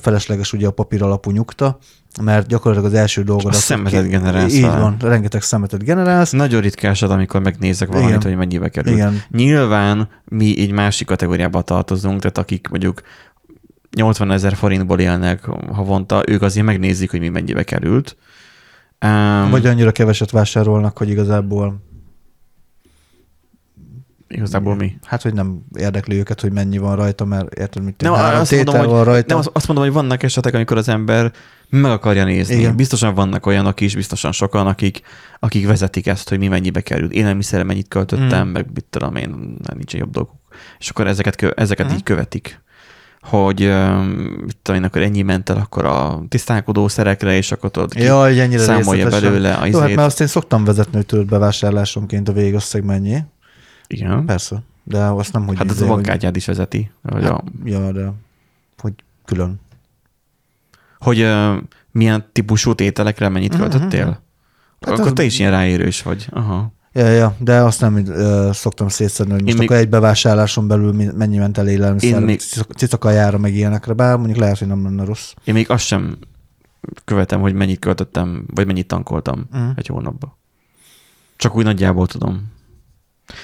felesleges ugye a papír alapú nyugta, mert gyakorlatilag az első dolgod... A szemetet ki- generálsz Így vele. van, rengeteg szemetet generálsz. Nagyon ritkás az, amikor megnézek valamit, Igen. hogy mennyibe kerül. Igen. Nyilván mi egy másik kategóriába tartozunk, tehát akik mondjuk 80 ezer forintból élnek havonta, ők azért megnézik, hogy mi mennyibe került. Um, Vagy annyira keveset vásárolnak, hogy igazából igazából mi? Hát, hogy nem érdekli őket, hogy mennyi van rajta, mert érted, mit Nem, azt tétel mondom, hogy, van rajta. nem, azt mondom, hogy vannak esetek, amikor az ember meg akarja nézni. Igen. Biztosan vannak olyanok is, biztosan sokan, akik, akik vezetik ezt, hogy mi mennyibe kerül. Élelmiszerre mennyit költöttem, Mm. meg mit tudom én, nincs jobb dolguk. És akkor ezeket, ezeket Mm. így követik. Hogy tudom én, akkor ennyi ment el akkor a tisztálkodó szerekre, és akkor tudod, ki Ja, hogy ennyire számolja belőle a Jó, hát izét. mert azt én szoktam vezetni, hogy tudod bevásárlásonként a végösszeg mennyi. Igen. Persze. De azt nem, hogy... Hát az izé, a hogy- bankkártyád is vezeti. Hogy, a, Ja, de hogy külön. hogy ö, milyen típusú tételekre mennyit költöttél? Hát Akkor az- te is ilyen ráérős vagy. Aha. Ja, ja, de azt nem uh, szoktam szétszedni, hogy most még- akkor egy bevásárláson belül mennyi ment el Én élelmiszer, még- cica- cicakajára, meg ilyenekre, bár mondjuk lehet, hogy nem lenne rossz. Én még azt sem követem, hogy mennyit költöttem, vagy mennyit tankoltam Mhm. egy hónapban. Csak úgy nagyjából tudom.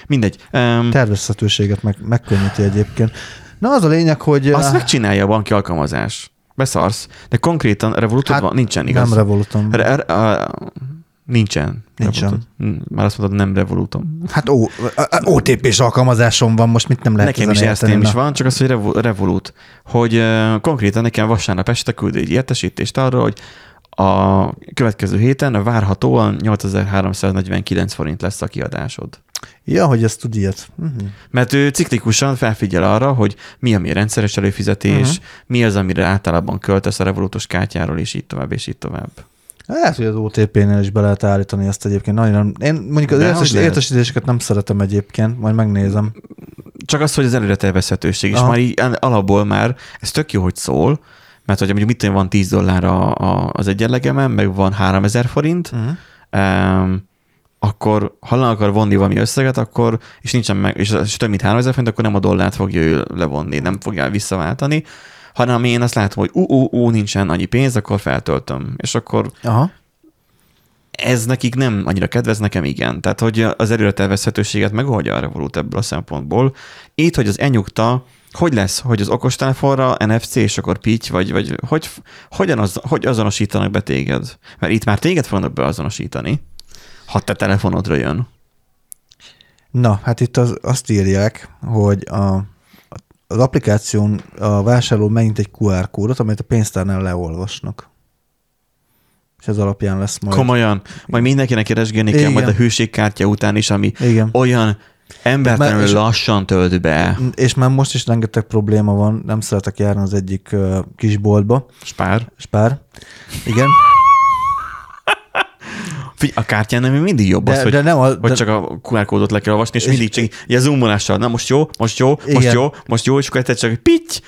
Mindegy. Um, Tervezhetőséget meg, megkönnyíti egyébként. Na az a lényeg, hogy... azt eh, megcsinálja a banki alkalmazás. Beszarsz. De konkrétan Revolutod Hát, van? Nincsen, igaz? Nem revolutom. Re- re- nincsen. Nincsen. Revolutod. Hm, Már azt mondod, nem Revolutom. Hát ó, OTP-s alkalmazásom van, most mit nem lehet Nekem is ezt is van, csak az, hogy Revo- Revolut. Hogy uh, konkrétan nekem vasárnap este küld egy értesítést arra, hogy a következő héten várhatóan 8349 forint lesz a kiadásod. Ja, hogy ezt tud ilyet. Uh-huh. Mert ő ciklikusan felfigyel arra, hogy mi a mi rendszeres előfizetés, uh-huh. mi az, amire általában költesz a Revolutos kártyáról, és így tovább, és így tovább. Lehet, hogy az OTP-nél is be lehet állítani ezt egyébként. Nagyon, nem- én mondjuk az értes, értesítéseket nem szeretem egyébként, majd megnézem. Csak az, hogy az előre tervezhetőség, és már így alapból már, ez tök jó, hogy szól, mert hogy mondjuk mit tudom, van 10 dollár a, a, az egyenlegemen, meg van 3000 forint, Uh-huh. um, akkor ha le akar vonni valami összeget, akkor, és nincsen meg, és, és több mint 3000 forint, akkor nem a dollárt fogja ő levonni, nem fogja visszaváltani, hanem én azt látom, hogy ú, ú, ú, nincsen annyi pénz, akkor feltöltöm. És akkor Aha. ez nekik nem annyira kedvez, nekem igen. Tehát, hogy az előretervezhetőséget megoldja a Revolut ebből a szempontból. Itt, hogy az enyugta, hogy lesz, hogy az okostelefonra NFC, és akkor pitty, vagy, vagy hogy, hogyan az, hogy azonosítanak be téged? Mert itt már téged fognak beazonosítani, ha te telefonodra jön. Na, hát itt az, azt írják, hogy a, az applikáción a vásárló megint egy QR kódot, amelyet a pénztárnál leolvasnak. És ez alapján lesz majd. Komolyan, majd mindenkinek keresgélni kell majd a hőségkártya után is, ami Igen. olyan embertelenül és- lassan tölt be. És már most is rengeteg probléma van, nem szeretek járni az egyik uh, kisboltba, Spár. Spár. Igen. Figyelj, a kártyán nem mindig jobb De, az, hogy de nem a, Vagy de, csak a QR kódot le kell olvasni, és, És- mindig csak a zoomolással, na most jó, most jó, most Igen. jó, most jó, és akkor egyszer csak pitty,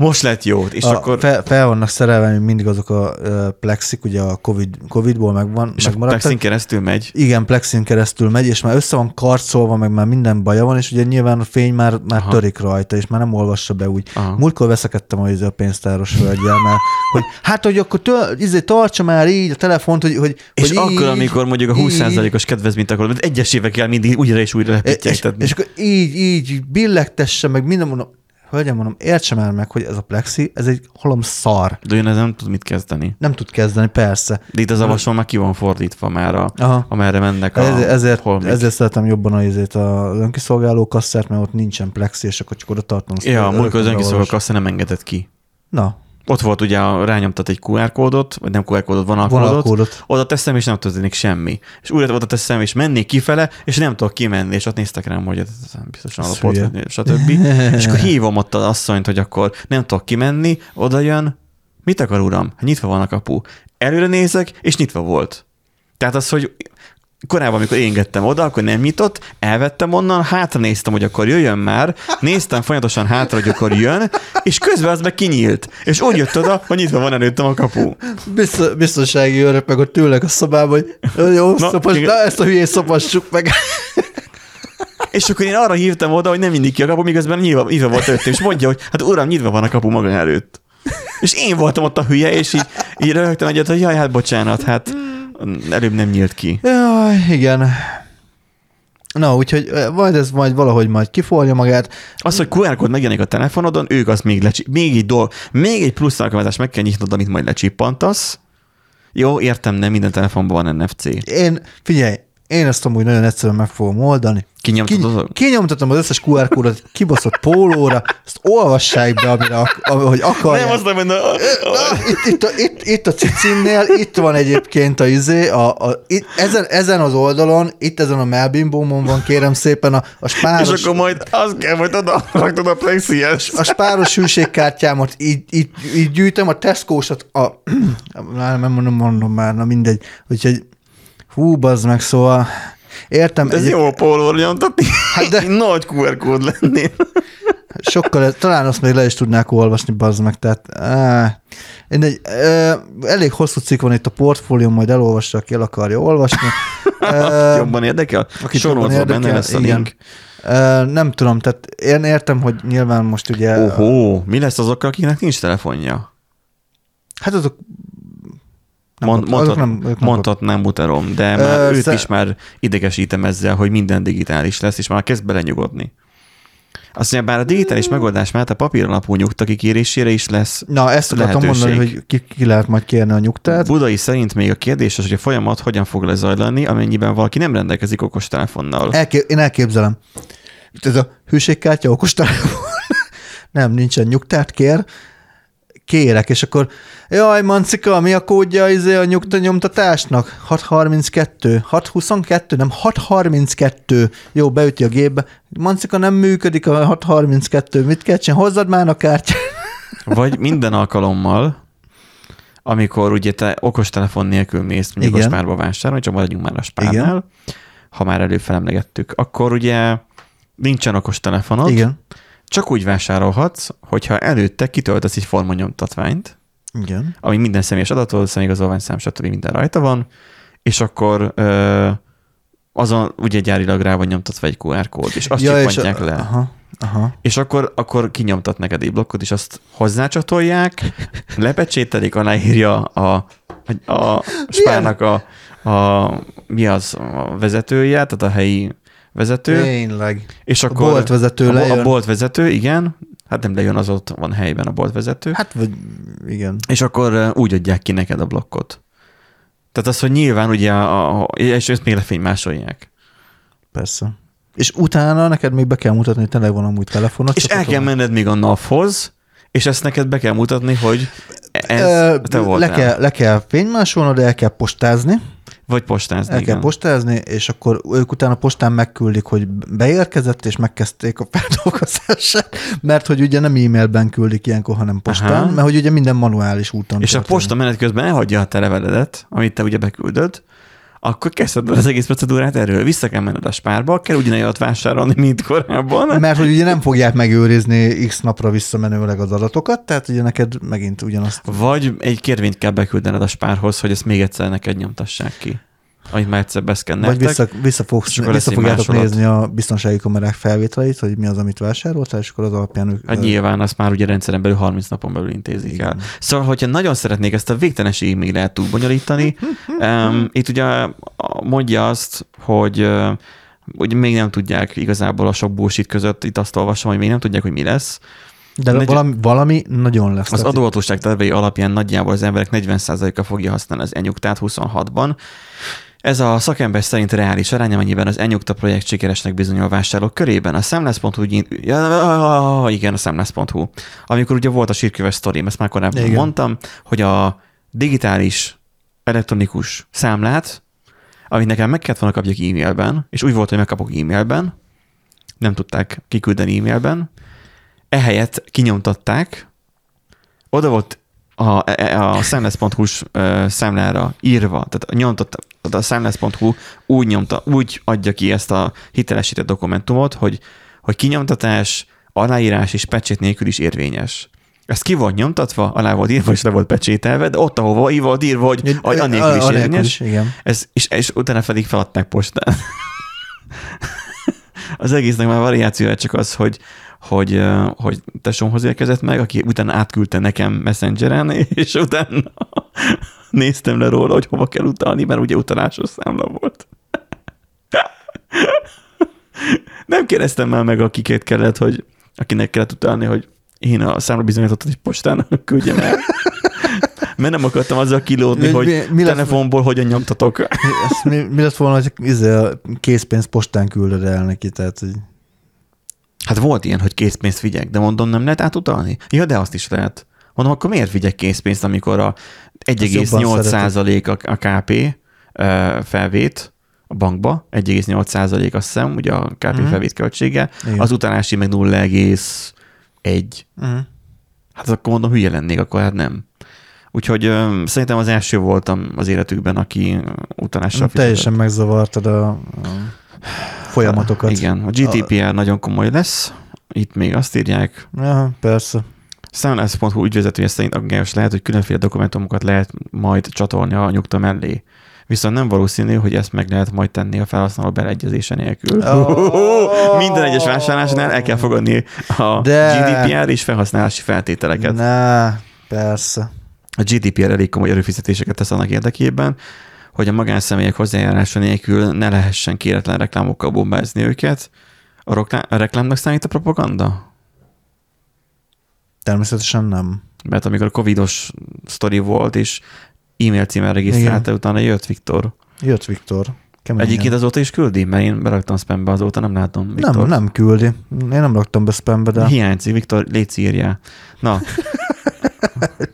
most lett jó, és a, akkor fel, fel, vannak szerelve még mindig azok a uh, plexik, ugye a COVID, Covid-ból megvan, és a megmaradtak. plexin keresztül megy. Igen, plexin keresztül megy, és már össze van karcolva, meg már minden baja van, és ugye nyilván a fény már, már Aha. törik rajta, és már nem olvassa be úgy. Aha. Múltkor veszekedtem a, izé a pénztáros hölgyel, mert hogy hát, hogy akkor tő, izé, tartsa már így a telefont, hogy, hogy, És hogy akkor, így, amikor mondjuk a így, 20%-os kedvezményt akarod, mert egyesével kell mindig újra és újra és, és, lepítjegtetni. és akkor így, így billegtesse, meg minden mondom, hölgyem mondom, értse már meg, hogy ez a plexi, ez egy halom szar. De olyan ez nem tud mit kezdeni. Nem tud kezdeni, persze. De itt az avasson már ki van fordítva már, a, Aha. amerre mennek a Ezért, ezért, holmik. ezért szeretem jobban az, izét a önkiszolgáló kasszert, mert ott nincsen plexi, és akkor csak oda tartom. Ja, a múltkor az önkiszolgáló kassza nem engedett ki. Na, Ott volt ugye, a- rányomtat egy QR kódot, vagy nem QR kódot, vonalkódot, vonalkódot. oda teszem, és nem történik semmi. És újra oda teszem, és mennék kifele, és nem tudok kimenni, és ott néztek rám, hogy ez biztosan alapot, stb. és akkor hívom ott az asszonyt, hogy akkor nem tudok kimenni, oda jön, mit akar uram? Hát Nyitva van a kapu. Előre nézek, és nyitva volt. Tehát az, hogy korábban, amikor én engedtem oda, akkor nem nyitott, elvettem onnan, hátra néztem, hogy akkor jöjjön már, néztem folyamatosan hátra, hogy akkor jön, és közben az meg kinyílt. És úgy jött oda, hogy nyitva van előttem a kapu. Biztos, biztonsági őrök meg ott ülnek a szobában, hogy jó, Na, igen. na, ezt a hülyét szopassuk meg. És akkor én arra hívtam oda, hogy nem mindig ki a kapu, miközben nyitva, nyitva volt előttem, és mondja, hogy hát uram, nyitva van a kapu maga előtt. És én voltam ott a hülye, és így, így röhögtem egyet, hogy jaj, hát bocsánat, hát előbb nem nyílt ki. Jaj, igen. Na, úgyhogy majd ez majd valahogy majd kiforja magát. Az, hogy QR kód megjelenik a telefonodon, ők azt még lecsi, még egy dolg, még egy plusz alkalmazást meg kell nyitnod, amit majd lecsippantasz. Jó, értem, nem minden telefonban van NFC. Én, figyelj, én ezt amúgy nagyon egyszerűen meg fogom oldani. Kinyomtad Ki, kinyomtatom az összes QR kódot kibaszott pólóra, ezt olvassák be, amire, ak- ahogy akarják. Nem, azt nem mondom, itt, itt, a, itt, itt a cicinnél, itt van egyébként a izé, a, a, itt, ezen, ezen az oldalon, itt ezen a melbimbómon van, kérem szépen, a, a és spáros, akkor majd az kell, majd oda raktad a plexies. a spáros hűségkártyámat így, így, így gyűjtöm, a Tesco-sat, a, már nem mondom, mondom már, na mindegy, úgyhogy hú, bazd meg, szóval értem, Ez egy, jó pólóra nyomtatni. Hát de- Nagy QR kód lennél. sokkal, talán azt még le is tudnák olvasni, bazd meg, tehát én egy, ö, elég hosszú cikk van itt a portfólió, majd elolvassa, aki el akarja olvasni. Ö, Jobban érdekel? Sorolva jobban benne érdekel, lesz a igen. link. Nem tudom, tehát én értem, hogy nyilván most ugye, Ohó, mi lesz azokkal, akiknek nincs telefonja? hát azok nem, Mond, mondhat, nem, nem mondhatnám utarom, de Ö, már őt sze- is már idegesítem ezzel, hogy minden digitális lesz, és már kezd belenyugodni. Azt mondja, bár a digitális megoldás mellett a papír alapú nyugta kikérésére is lesz Na, ezt akartam lehetőség. mondani, hogy ki, ki lehet majd kérni a nyugtát. Budai szerint még a kérdés az, hogy a folyamat hogyan fog lezajlani, amennyiben valaki nem rendelkezik okostelefonnal. Elkép, én elképzelem. Itt ez a hűségkártya okostelefon. nem, nincsen nyugtát, kér. Kérek, és akkor jaj, Mancika, mi a kódja izé a nyugta nyomtatásnak? 632, 622, nem 632. Jó, beüti a gépbe. Mancika, nem működik a 632. Mit kell csinálni? Hozzad már a kártyát. Vagy minden alkalommal, amikor ugye te okostelefon nélkül mész mondjuk Igen. a spárba vásárolni, csak maradjunk már a spárnál, ha már előfelemlegettük, akkor ugye nincsen okostelefonod, Igen. Csak úgy vásárolhatsz, hogyha előtte kitöltesz egy formanyomtatványt, Igen. ami minden személyes adatod, személyigazolványszám, stb. minden rajta van, és akkor ö, azon ugye gyárilag rá van nyomtatva egy QR kód, és azt ja, és csipantják le. Aha, aha. És akkor, akkor kinyomtat neked egy blokkot, és azt hozzácsatolják, lepecsételik, aláírja a, a, a spárnak a, a, mi az, a vezetője, tehát a helyi vezető, Tényleg. és A akkor boltvezető a, lejön. a boltvezető, igen, hát nem lejön, az ott van helyben a boltvezető, Hát, vagy igen. és akkor ö, úgy adják ki neked a blokkot. Tehát az, hogy nyilván ugye, a, a, és ezt még lefénymásolják. Persze. És utána neked még be kell mutatni, hogy tényleg van amúgy telefonod. És el kell menned még a NAV-hoz, és ezt neked be kell mutatni, hogy ez te voltál. le kell, le kell fénymásolnod, el kell postázni, Vagy postázni, el igen. kell postázni, és akkor ők utána postán megküldik, hogy beérkezett, és megkezdték a feldolgozását, mert hogy ugye nem e-mailben küldik ilyenkor, hanem postán, Aha. mert hogy ugye minden manuális úton és a történik. posta menet közben elhagyja a te leveledet, amit te ugye beküldöd, akkor kezdted az egész procedúrát erről. Vissza kell menned a spárba, kell ugyanolyan vásárolni, mint korábban. Mert hogy ugye nem fogják megőrizni x napra visszamenőleg az adatokat, tehát ugye neked megint ugyanazt. Vagy egy kérvényt kell beküldened a spárhoz, hogy ezt még egyszer neked nyomtassák ki. Amit már egyszer beszkenneltek. Vagy vissza, vissza, fogsz, vissza fogjátok nézni a biztonsági kamerák felvételeit, hogy mi az, amit vásároltál, és akkor az alapján ők... Hát nyilván azt már ugye rendszeren belül 30 napon belül intézik Igen. el. Szóval, hogyha nagyon szeretnék ezt a végtelenség még lehet túl bonyolítani, um, itt ugye mondja azt, hogy uh, ugye még nem tudják igazából a sok bullshit között, itt azt olvasom, hogy még nem tudják, hogy mi lesz. De Negy- valami, valami nagyon lesz. Az adóhatóság tervei alapján nagyjából az emberek 40%-a fogja használni az enyuktát 26-ban. Ez a szakember szerint reális arány, amennyiben az enyukta projekt sikeresnek bizonyul vásárlók körében. A számlász.hu, ja, igen, a számlász.hu. Amikor ugye volt a sírköves sztorim, ezt már korábban igen. mondtam, hogy a digitális elektronikus számlát, amit nekem meg kellett volna kapjak e-mailben, és úgy volt, hogy megkapok e-mailben, nem tudták kiküldeni e-mailben, ehelyett kinyomtatták, oda volt a, a számlász.hu-s ö, számlára írva, tehát nyomtott, a számlász.hu úgy nyomta, úgy adja ki ezt a hitelesített dokumentumot, hogy, hogy kinyomtatás, aláírás és pecsét nélkül is érvényes. Ez ki volt nyomtatva, alá volt írva, és le volt pecsételve, de ott, ahova így volt írva, hogy a, a nélkül is érvényes, is, igen. ez, és, és utána pedig feladták postán. az egésznek már variációja csak az, hogy, hogy, hogy tesómhoz érkezett meg, aki utána átküldte nekem messengeren, és utána néztem le róla, hogy hova kell utalni, mert ugye utalásos számla volt. Nem kérdeztem már meg, akiket kellett, hogy akinek kellett utalni, hogy én a számla bizonyítottat egy postán küldjem el. Mert nem akartam azzal kilódni, Mi- hogy mi- mi lesz- telefonból hogyan nyomtatok. Mi, mi lett volna, hogy izé, a készpénzt postán küldöd el neki, tehát hogy Hát volt ilyen, hogy készpénzt vigyek, de mondom, nem lehet átutalni? Ja, de azt is lehet. Mondom, akkor miért vigyek készpénzt, amikor a jobban 1,8% a, a KP felvét a bankba, 1,8% azt hiszem, ugye a KP Mhm. felvét költsége, Igen. az utalási meg 0,1. uh-huh. Hát akkor mondom, hülye lennék, akkor hát nem. Úgyhogy ö, szerintem az első voltam az életükben, aki utalással teljesen megzavartad a, a folyamatokat. Igen, a GDPR nagyon komoly lesz. Itt még azt írják, Aha, persze. Számlász.hu ügyvezetője szerint aggályos lehet, hogy különféle dokumentumokat lehet majd csatolni a nyugta mellé. Viszont nem valószínű, hogy ezt meg lehet majd tenni a felhasználó beleegyezése nélkül. Oh. Minden egyes vásárlásnál el kell fogadni a De- GDPR és felhasználási feltételeket. Na, persze. A GDPR elég komoly erőfizetéseket tesz annak érdekében, hogy a magánszemélyek hozzájárása nélkül ne lehessen kéretlen reklámokkal bombázni őket. A, roklá- a reklámnak számít a propaganda? Természetesen nem. Mert amikor a covidos sztori volt, és e-mail címmel regisztrálta, utána jött Viktor. Jött Viktor. Keményen. Egyébként azóta is küldi, mert én beraktam spambe, azóta nem látom Viktor. nem, nem küldi. Én nem raktam be spambe, de... Hiányzik, Viktor, légy írjál. Na,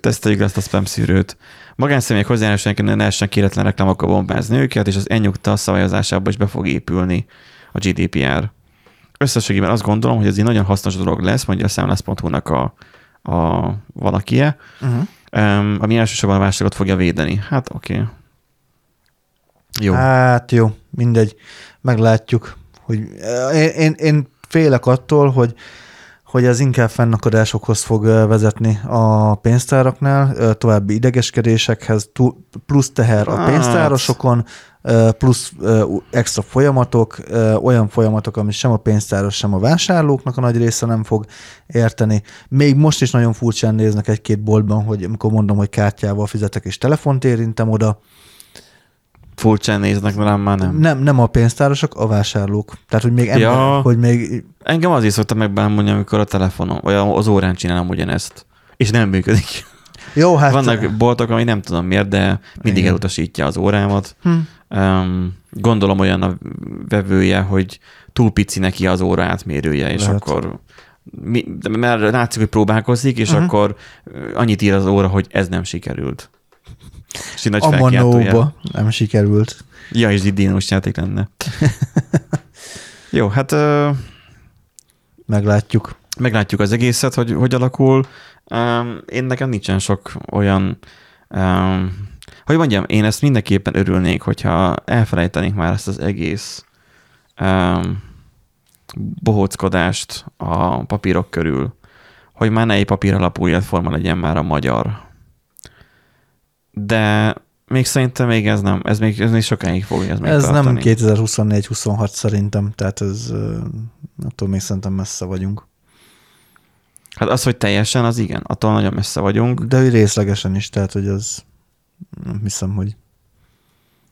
teszteljük ezt a spam szűrőt. Magánszemélyek hozzájárásának ne lehessen kéretlen reklámokkal bombázni őket, és az ennyugta szabályozásába is be fog épülni a GDPR. Összességében azt gondolom, hogy ez egy nagyon hasznos dolog lesz, mondja a számlász.hu-nak a, a valakie, Uh-huh. um, ami elsősorban a válságot fogja védeni. Hát oké. Okay. Jó. Hát jó, mindegy. Meglátjuk. Hogy én, én, én félek attól, hogy hogy ez inkább fennakadásokhoz fog vezetni a pénztáraknál, további idegeskedésekhez, plusz teher a Hát. pénztárosokon, plusz extra folyamatok, olyan folyamatok, amit sem a pénztáros, sem a vásárlóknak a nagy része nem fog érteni. Még most is nagyon furcsán néznek egy-két boltban, hogy amikor mondom, hogy kártyával fizetek és telefont érintem oda, Furcsán néznek rám, már nem. nem, nem a pénztárosok, a vásárlók. Tehát, hogy még, ember, Ja. hogy még Engem azért szoktam megbámulni, amikor a telefonon, vagy az órán csinálom ugyanezt. És nem működik. Jó, hát... Vannak boltok, ami nem tudom miért, de mindig Igen. elutasítja az órámat. Hm. Um, gondolom olyan a vevője, hogy túl pici neki az óra átmérője, és Lehet. akkor mi, mert látszik, hogy próbálkozik, és uh-huh. akkor annyit ír az óra, hogy ez nem sikerült. És így nagy. Amanóba nem sikerült. Ja, és dinós játék lenne. Jó, hát ö, Meglátjuk. meglátjuk az egészet, hogy hogy alakul. Um, én nekem nincsen sok olyan, um, hogy mondjam, én ezt mindenképpen örülnék, hogyha elfelejtenénk már ezt az egész um, bohóckodást a papírok körül, hogy már ne egy papír alapú életforma legyen már a magyar. De még szerintem még ez nem, ez még, ez még sokáig fog ez még Ez nem tartani. 2024-26 szerintem, tehát ez attól még szerintem messze vagyunk. Hát az, hogy teljesen, az igen, attól nagyon messze vagyunk. De részlegesen is, tehát hogy az nem hiszem, hogy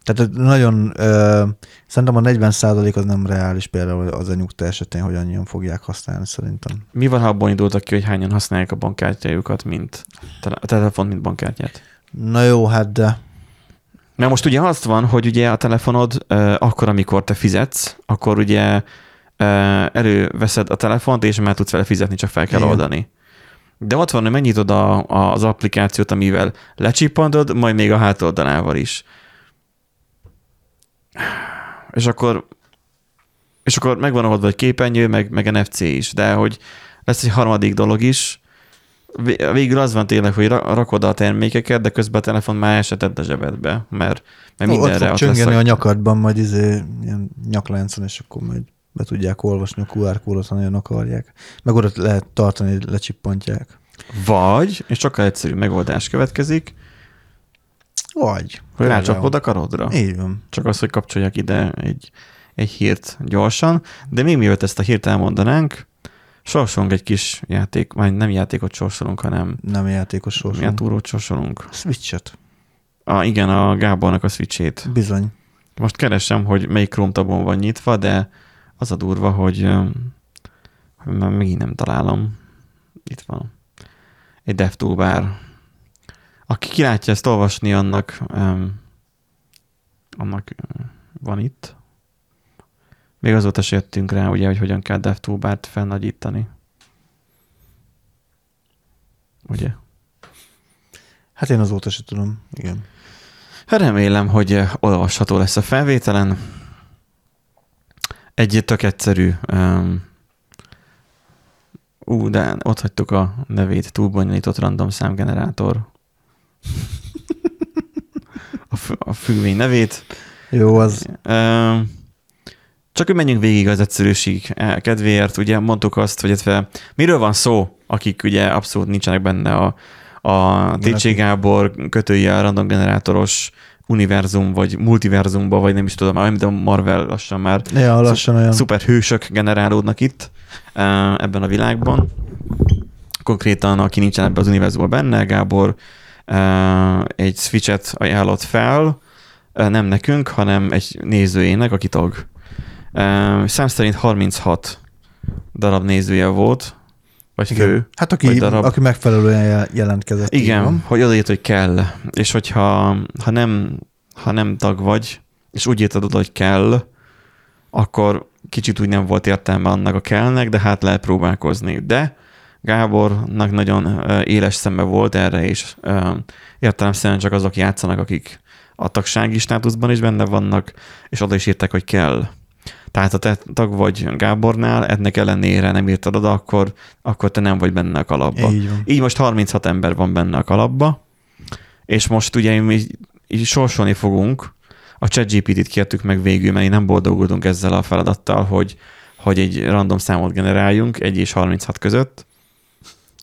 tehát nagyon, ö, szerintem a 40 az nem reális például az a nyugta esetén, hogy annyian fogják használni szerintem. Mi van, ha abból indultak ki, hogy hányan használják a bankkártyájukat, mint a telefont, mint bankkártyát? Na jó, hát de Mert most ugye az van, hogy ugye a telefonod akkor, amikor te fizetsz, akkor ugye előveszed a telefont, és már tudsz vele fizetni, csak fel kell Igen. oldani. De ott van, hogy megnyitod a, a, az applikációt, amivel lecsippantod, majd még a hátoldalával is. És akkor és akkor megvan ahhoz egy képernyő, meg, meg NFC is, de hogy lesz egy harmadik dolog is, végül az van tényleg, hogy ra- rakod a termékeket, de közben a telefon már esetett a zsebedbe, mert, mert ott mindenre fog ott, lesz a nyakadban, majd izé, ilyen nyakláncon, és akkor majd be tudják olvasni a QR kódot, ha nagyon akarják. Meg oda lehet tartani, hogy lecsippantják. Vagy, és sokkal egyszerű megoldás következik, Vagy. hogy rácsapod a karodra. Így van. Csak az, hogy kapcsoljak ide egy, egy hírt gyorsan, de még mielőtt ezt a hírt elmondanánk, sorsolunk egy kis játék, vagy nem játékot sorsolunk, hanem Nem játékos milyen sorsunk. túrót sorsolunk. Switchet. A, igen, a Gábornak a switchét. Bizony. Most keresem, hogy melyik Chrome tabon van nyitva, de az a durva, hogy, hogy már megint nem találom. Itt van. Egy DevToolbar. A aki kilátja ezt olvasni, annak, um, annak van itt. Még azóta se jöttünk rá, ugye, hogy hogyan kell DevToolbart felnagyítani. Ugye? Hát én azóta se tudom, igen. Hát remélem, hogy eh, olvasható lesz a felvételen. Egy tök egyszerű um, ú, de ott hagytuk a nevét, túlbonyolított random számgenerátor. a, fü- a függvény nevét. Jó, az Um, csak hogy menjünk végig az egyszerűség eh, kedvéért, ugye mondtuk azt, hogy illetve miről van szó, akik ugye abszolút nincsenek benne a, a TC Gábor kötője a random generátoros univerzum, vagy multiverzumba, vagy nem is tudom, amit a Marvel lassan már ja, lassan olyan. szuper hősök generálódnak itt eh, ebben a világban. Konkrétan, aki nincsen ebben az univerzumban benne, Gábor eh, egy switchet ajánlott fel, nem nekünk, hanem egy nézőjének, aki tag. Eh, Szám szerint 36 darab nézője volt, vagy Igen. fő. Hát vagy aki, darab. aki megfelelően jel- jelentkezett. Igen, van. hogy odaírt, hogy kell. És hogyha ha nem, ha nem tag vagy, és úgy írtad oda, hogy kell, akkor kicsit úgy nem volt értelme annak a kellnek, de hát lehet próbálkozni. De Gábornak nagyon éles szembe volt erre, és értelemszerűen csak azok játszanak, akik a tagsági státuszban is benne vannak, és oda is írták, hogy kell. Tehát ha te tag vagy Gábornál, ennek ellenére nem írtad oda, akkor, akkor te nem vagy benne a kalapba. Így van. Így most 36 ember van benne a kalapba, és most ugye mi így sorsolni fogunk. A ChatGPT-t kértük meg végül, mert nem boldogultunk ezzel a feladattal, hogy, hogy egy random számot generáljunk, 1 és 36 között.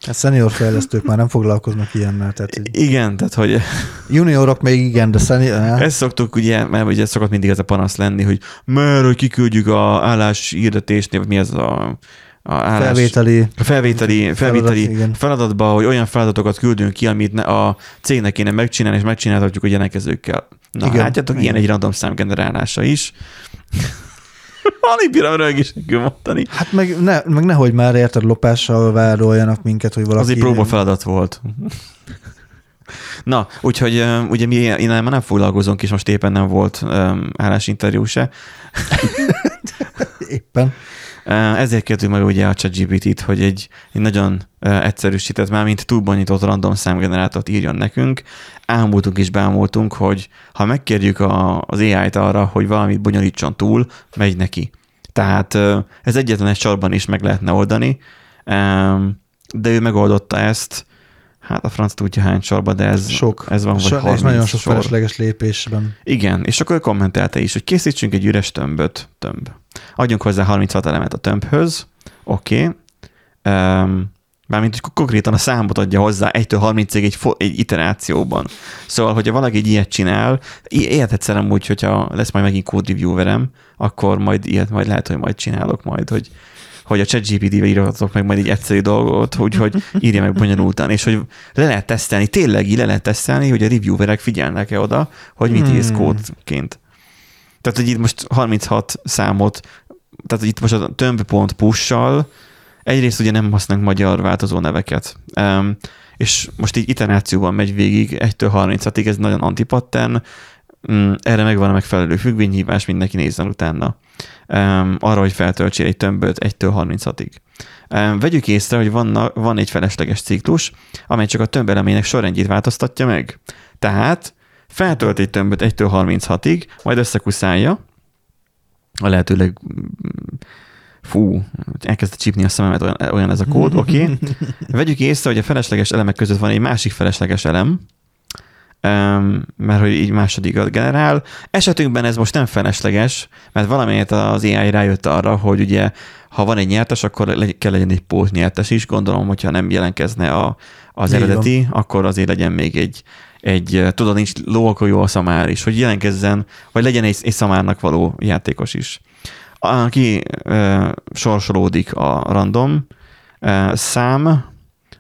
Hát senior fejlesztők már nem foglalkoznak ilyennel. Tehát Igen, tehát hogy juniorok még igen, de senior... ezt szoktuk ugye, mert ugye szokott mindig ez a panasz lenni, hogy mert hogy kiküldjük a állás hirdetésnél, vagy mi ez a, a állás... felvételi... A felvételi, felvételi Feladat, feladatba, hogy olyan feladatokat küldünk ki, amit ne- a cégnek kéne megcsinálni, és megcsináltatjuk a jelentkezőkkel. Na, Igen. igen. látjátok, ilyen Igen. egy random szám generálása is. Alig bírom rögésekül mondani. Hát meg, ne, meg nehogy már érted lopással vádoljanak minket, hogy valaki... Az egy próba feladat volt. Na, úgyhogy ugye mi innen már nem foglalkozunk, és most éppen nem volt um, állásinterjú se. Éppen. Ö, Ezért kértük meg ugye a ChatGPT-t, hogy egy, egy nagyon ö, egyszerűsített, már mint túlbonyított random számgenerátort írjon nekünk. Ámultunk és bámultunk, hogy ha megkérjük a, az AI-t arra, hogy valamit bonyolítson túl, megy neki. Tehát ö, ez egyetlen egy sorban is meg lehetne oldani, de ő megoldotta ezt, hát a franc tudja hány sorba, de ez, Sok. ez van, vagy So, 30 és nagyon sok sor. felesleges lépésben. Igen, és akkor ő kommentelte is, hogy készítsünk egy üres tömböt, tömb. Adjunk hozzá 36 elemet a tömbhöz, oké. Okay. Um, mármint, hogy konkrétan a számot adja hozzá 1-től 30-ig egy, fo- egy iterációban. Szóval, hogyha valaki egy ilyet csinál, ilyet egyszer amúgy, hogyha lesz majd megint code reviewerem, akkor majd ilyet majd lehet, hogy majd csinálok majd, hogy hogy a ChatGPT-vel írhatok meg majd egy egyszerű dolgot, úgyhogy írja meg bonyolultan, és hogy le lehet tesztelni, tényleg így le lehet tesztelni, hogy a reviewerek figyelnek-e oda, hogy mit írsz Hmm. kódként. Tehát, hogy itt most 36 számot, tehát, hogy itt most a tömb.push-sal egyrészt ugye nem használunk magyar változó neveket, um, és most így iterációban megy végig 1-től 36-ig, ez nagyon antipattern, um, erre megvan a megfelelő függvényhívás, mindenki nézzen utána. Um, arra, hogy feltöltsél egy tömböt 1-től 36-ig. Um, vegyük észre, hogy van, van egy felesleges ciklus, amely csak a tömb elemének sorrendjét változtatja meg. Tehát feltölt egy tömböt 1-től 36-ig, majd összekuszálja, a lehetőleg fú, elkezdte csípni a szememet, olyan, olyan ez a kód, oké. Okay. Vegyük észre, hogy a felesleges elemek között van egy másik felesleges elem, mert hogy így másodikat generál. Esetünkben ez most nem felesleges, mert valamiért az AI rájött arra, hogy ugye ha van egy nyertes, akkor legy- kell legyen egy pót nyertes is. Gondolom, hogyha nem jelentkezne a, az Így eredeti, akkor azért legyen még egy, egy tudod, nincs ló, akkor jó a szamár is, hogy jelentkezzen, vagy legyen egy, egy szamárnak való játékos is. Aki e, sorsolódik a random e, szám,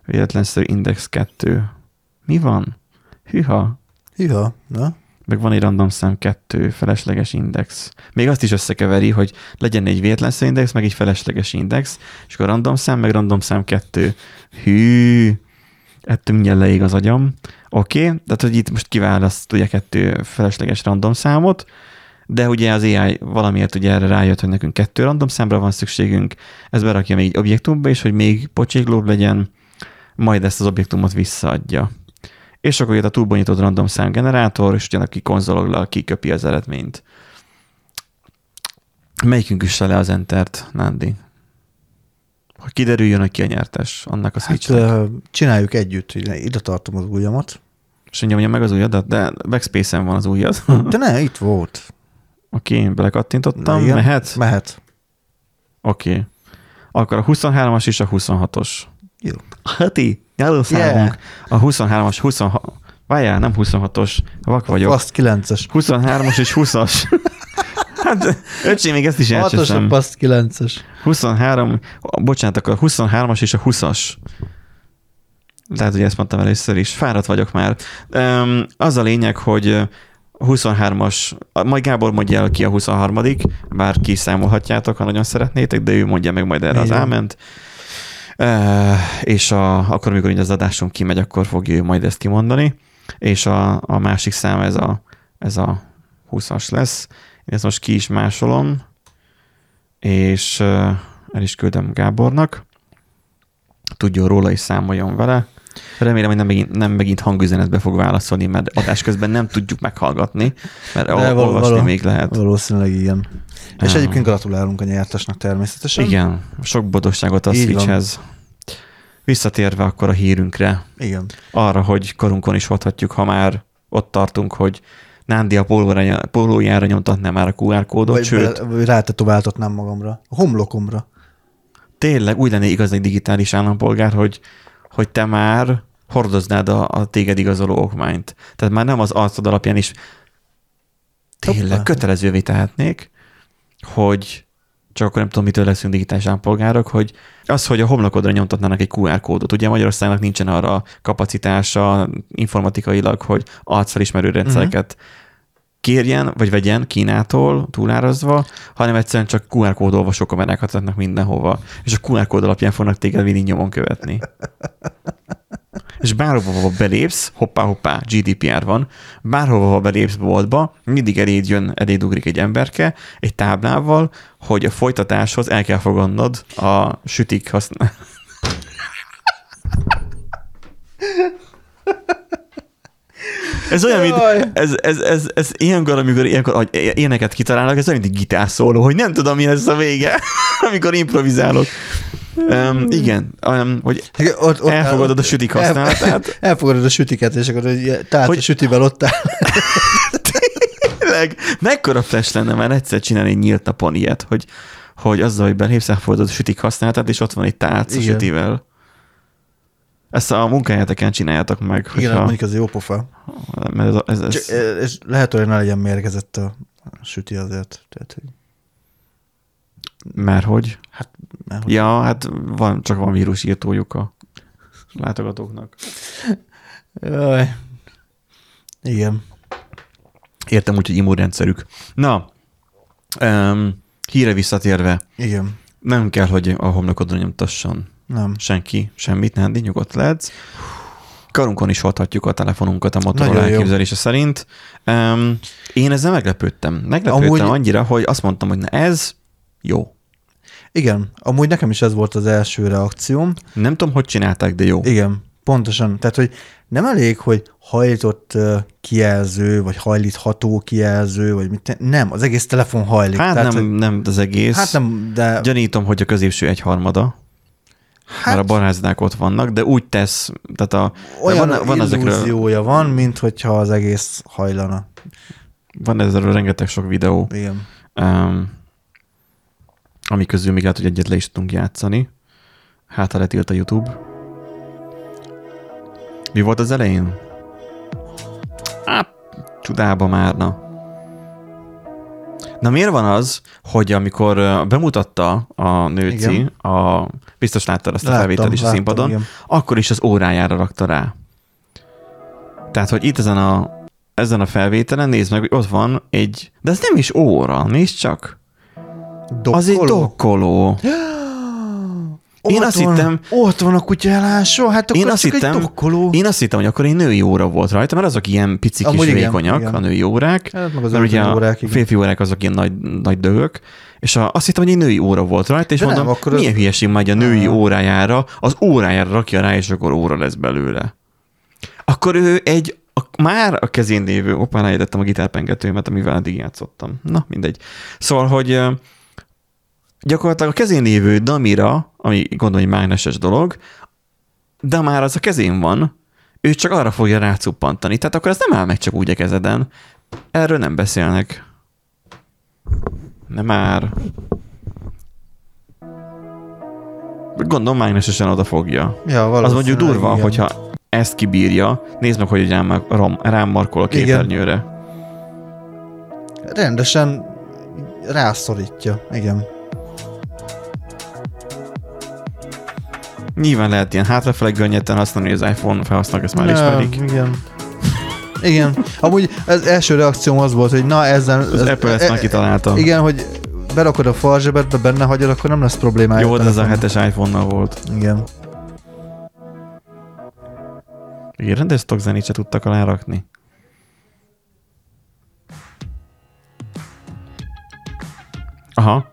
véletlenszerű index 2. Mi van? Hűha. Hűha, na? Meg van egy random szám 2, felesleges index. Még azt is összekeveri, hogy legyen egy véletlenszerű index, meg egy felesleges index, és akkor random szám, meg random szám 2. Hű, ettől mindjárt leég az agyam. Oké, okay, tehát hogy itt most kiválaszt ugye kettő felesleges random számot, de ugye az AI valamiért ugye erre rájött, hogy nekünk kettő random számra van szükségünk, ez berakja még egy objektumba is, hogy még pocséklóbb legyen, majd ezt az objektumot visszaadja. És akkor jött a túlbonyított random szám generátor, és ugyanak ki konzologlal kiköpi az eredményt. Melyikünk is le az entert, Nandi? Hogy kiderüljön, hogy ki a nyertes annak a Hát csináljuk együtt, hogy ide tartom az ujjamat. És nyomja meg az ujjadat, de backspace-en van az ujjad. De ne, itt volt. Oké, okay, belekattintottam, Igen, mehet? Mehet. Oké. Okay. Akkor a 23-as és a 26-os. Jó. Heti, nyelőszámunk. A 23-as, 26... Várjál, nem 26-os, vak vagyok. Paszt 9-es. 23-as és 20-as. hát, öcsém, még ezt is 6-os elcseszem. paszt 9-es. 23, bocsánat, akkor a 23-as és a 20-as. Lehet, hogy ezt mondtam először is. Fáradt vagyok már. Az a lényeg, hogy ö, 23-as, majd Gábor mondja el ki a 23 bár kiszámolhatjátok, ha nagyon szeretnétek, de ő mondja meg majd erre az Igen. áment. És a, akkor, amikor így az adásunk kimegy, akkor fogja ő majd ezt kimondani. És a, a másik szám ez a, ez a 20-as lesz. Én ezt most ki is másolom, és el is küldem Gábornak. Tudjon róla és számoljon vele. Remélem, hogy nem megint, nem megint hangüzenetbe fog válaszolni, mert adás közben nem tudjuk meghallgatni, mert De ol- olvasni val- még lehet. Valószínűleg igen. És Ah. egyébként gratulálunk a nyertesnek természetesen. Igen, sok boldogságot a Így van. Visszatérve akkor a hírünkre, Igen. arra, hogy korunkon is hordhatjuk, ha már ott tartunk, hogy Nándi a pólójára nyomtatná már a QR kódot, Vagy, sőt, vagy rátetováltatnám magamra. A homlokomra. tényleg úgy lenné igaz egy digitális állampolgár, hogy, hogy te már hordoznád a, a téged igazoló okmányt. Tehát már nem az arcod alapján is tényleg Hoppá. kötelezővé tehetnék, hogy csak akkor nem tudom, mitől leszünk digitális állampolgárok, hogy az, hogy a homlokodra nyomtatnának egy QR kódot. Ugye Magyarországnak nincsen arra kapacitása informatikailag, hogy arcfelismerő rendszereket kérjen, vagy vegyen Kínától túlárazva, hanem egyszerűen csak QR kód olvasó kamerákat adnak mindenhova, és a QR kód alapján fognak téged mindig nyomon követni. És bárhova belépsz, hoppá, hoppá, GDPR van, bárhova belépsz boltba, mindig eléd jön, eléd ugrik egy emberke, egy táblával, hogy a folytatáshoz el kell fogadnod a sütik használ. Ez olyan, mint, ez, ez, ez, ez ilyenkor, amikor ilyenkor, hogy ilyeneket kitalálnak, ez olyan, mint egy gitárszóló, hogy nem tudom, mi lesz a vége, amikor improvizálok. Um, igen, um, hogy Igen, Ott, ott elfogadod a sütik el- használatát. Elfogadod a sütiket, és akkor egy tehát Hogy- a sütivel ott áll. Tényleg, mekkora flash lenne már egyszer csinálni egy nyílt napon ilyet, hogy, hogy azzal, hogy belépsz, elfogadod a sütik használatát, és ott van egy tálc a Igen. sütivel. Ezt a munkájáteken csináljátok meg, Igen, hogyha, mondjuk az jó pofa. mert ez, ez, ez, Csak, és lehet, hogy ne legyen mérgezett a süti azért. Tehát, hogy, mert hogy? mert, hogy Ja, hát van, csak van vírusírtójuk a látogatóknak. Jaj. Igen. Értem úgy, hogy immunrendszerük. Na, um, híre visszatérve, Igen. nem kell, hogy a homlokodra nyomtasson Nem. senki semmit, Nándi, nyugodt lehetsz. Karunkon is hordhatjuk a telefonunkat a jó. elképzelése szerint. Um, én ezzel meglepődtem. Meglepődtem Amúgy- annyira, hogy azt mondtam, hogy na ez jó. Igen. Amúgy nekem is ez volt az első reakcióm. Nem tudom, hogy csinálták, de jó. Igen. Pontosan. Tehát, hogy nem elég, hogy hajlított kijelző, vagy hajlítható kijelző, vagy mit. Nem, az egész telefon hajlik. Hát Tehát, nem, hogy, nem az egész. hát nem, de Gyanítom, hogy a középső egyharmada. Hát, mert a barázdák ott vannak, de úgy tesz, tehát a, olyan van, van, ezekről, illúziója van, mint hogyha az egész hajlana. van ezekről rengeteg sok videó, Igen. um, ami közül még lehet, hogy egyet le is tudunk játszani. Hát, ha letilt a YouTube. Mi volt az elején? Á, csodába már, na. Na miért van az, hogy amikor bemutatta a nőci, Igen. a, biztos láttad azt a Láttam, felvételt is a színpadon, igen. akkor is az órájára rakta rá. Tehát, hogy itt ezen a, ezen a felvételen nézd meg, hogy ott van egy, de ez nem is óra, nézd csak. Az egy Dokkoló. Én ott azt van, hittem- Ott van a kutya elássó, hát akkor Én azt, hittem, egy dokkoló. én azt hittem, hogy akkor egy női óra volt rajta, mert azok ilyen picik Amúgy és igen, vékonyak, igen. a női órák. Hát meg az mert ugye órák, igen. férfi órák azok ilyen nagy, nagy dögök, és a, azt hittem, hogy egy női óra volt rajta, és De nem, mondom, akkor az- milyen hülyeség megy a női Ah. órájára, az órájára rakja rá, és akkor óra lesz belőle. Akkor ő egy a, már a kezén lévő, opán elejtettem a gitárpengetőmet, amivel eddig játszottam. Na, mindegy. Szóval, hogy gyakorlatilag a kezén lévő damira, ami gondolom egy mágneses dolog, de már az a kezén van, ő csak arra fogja rácuppantani. Tehát akkor ez nem áll meg csak úgy a kezeden. Erről nem beszélnek. Nem már. Gondolom mágnesesen oda fogja. Ja, Az mondjuk durva, igen. hogyha ezt kibírja. Nézd meg, hogy rám, rám, rám markol a Igen. képernyőre. Rendesen rászorítja, igen. Nyilván lehet ilyen hátrafele gönnyetten használni, hogy az iPhone felhasználók ezt már ismerik. Igen. Igen. Amúgy az első reakcióm az volt, hogy na ezzel... Az Apple ezt már kitalálta. Igen, hogy berakod a farzsebedbe, benne hagyod, akkor nem lesz problémája. Jó, de ez a hetes iPhone-nal volt. Igen. Igen, rendes zenét se tudtak alárakni. Aha.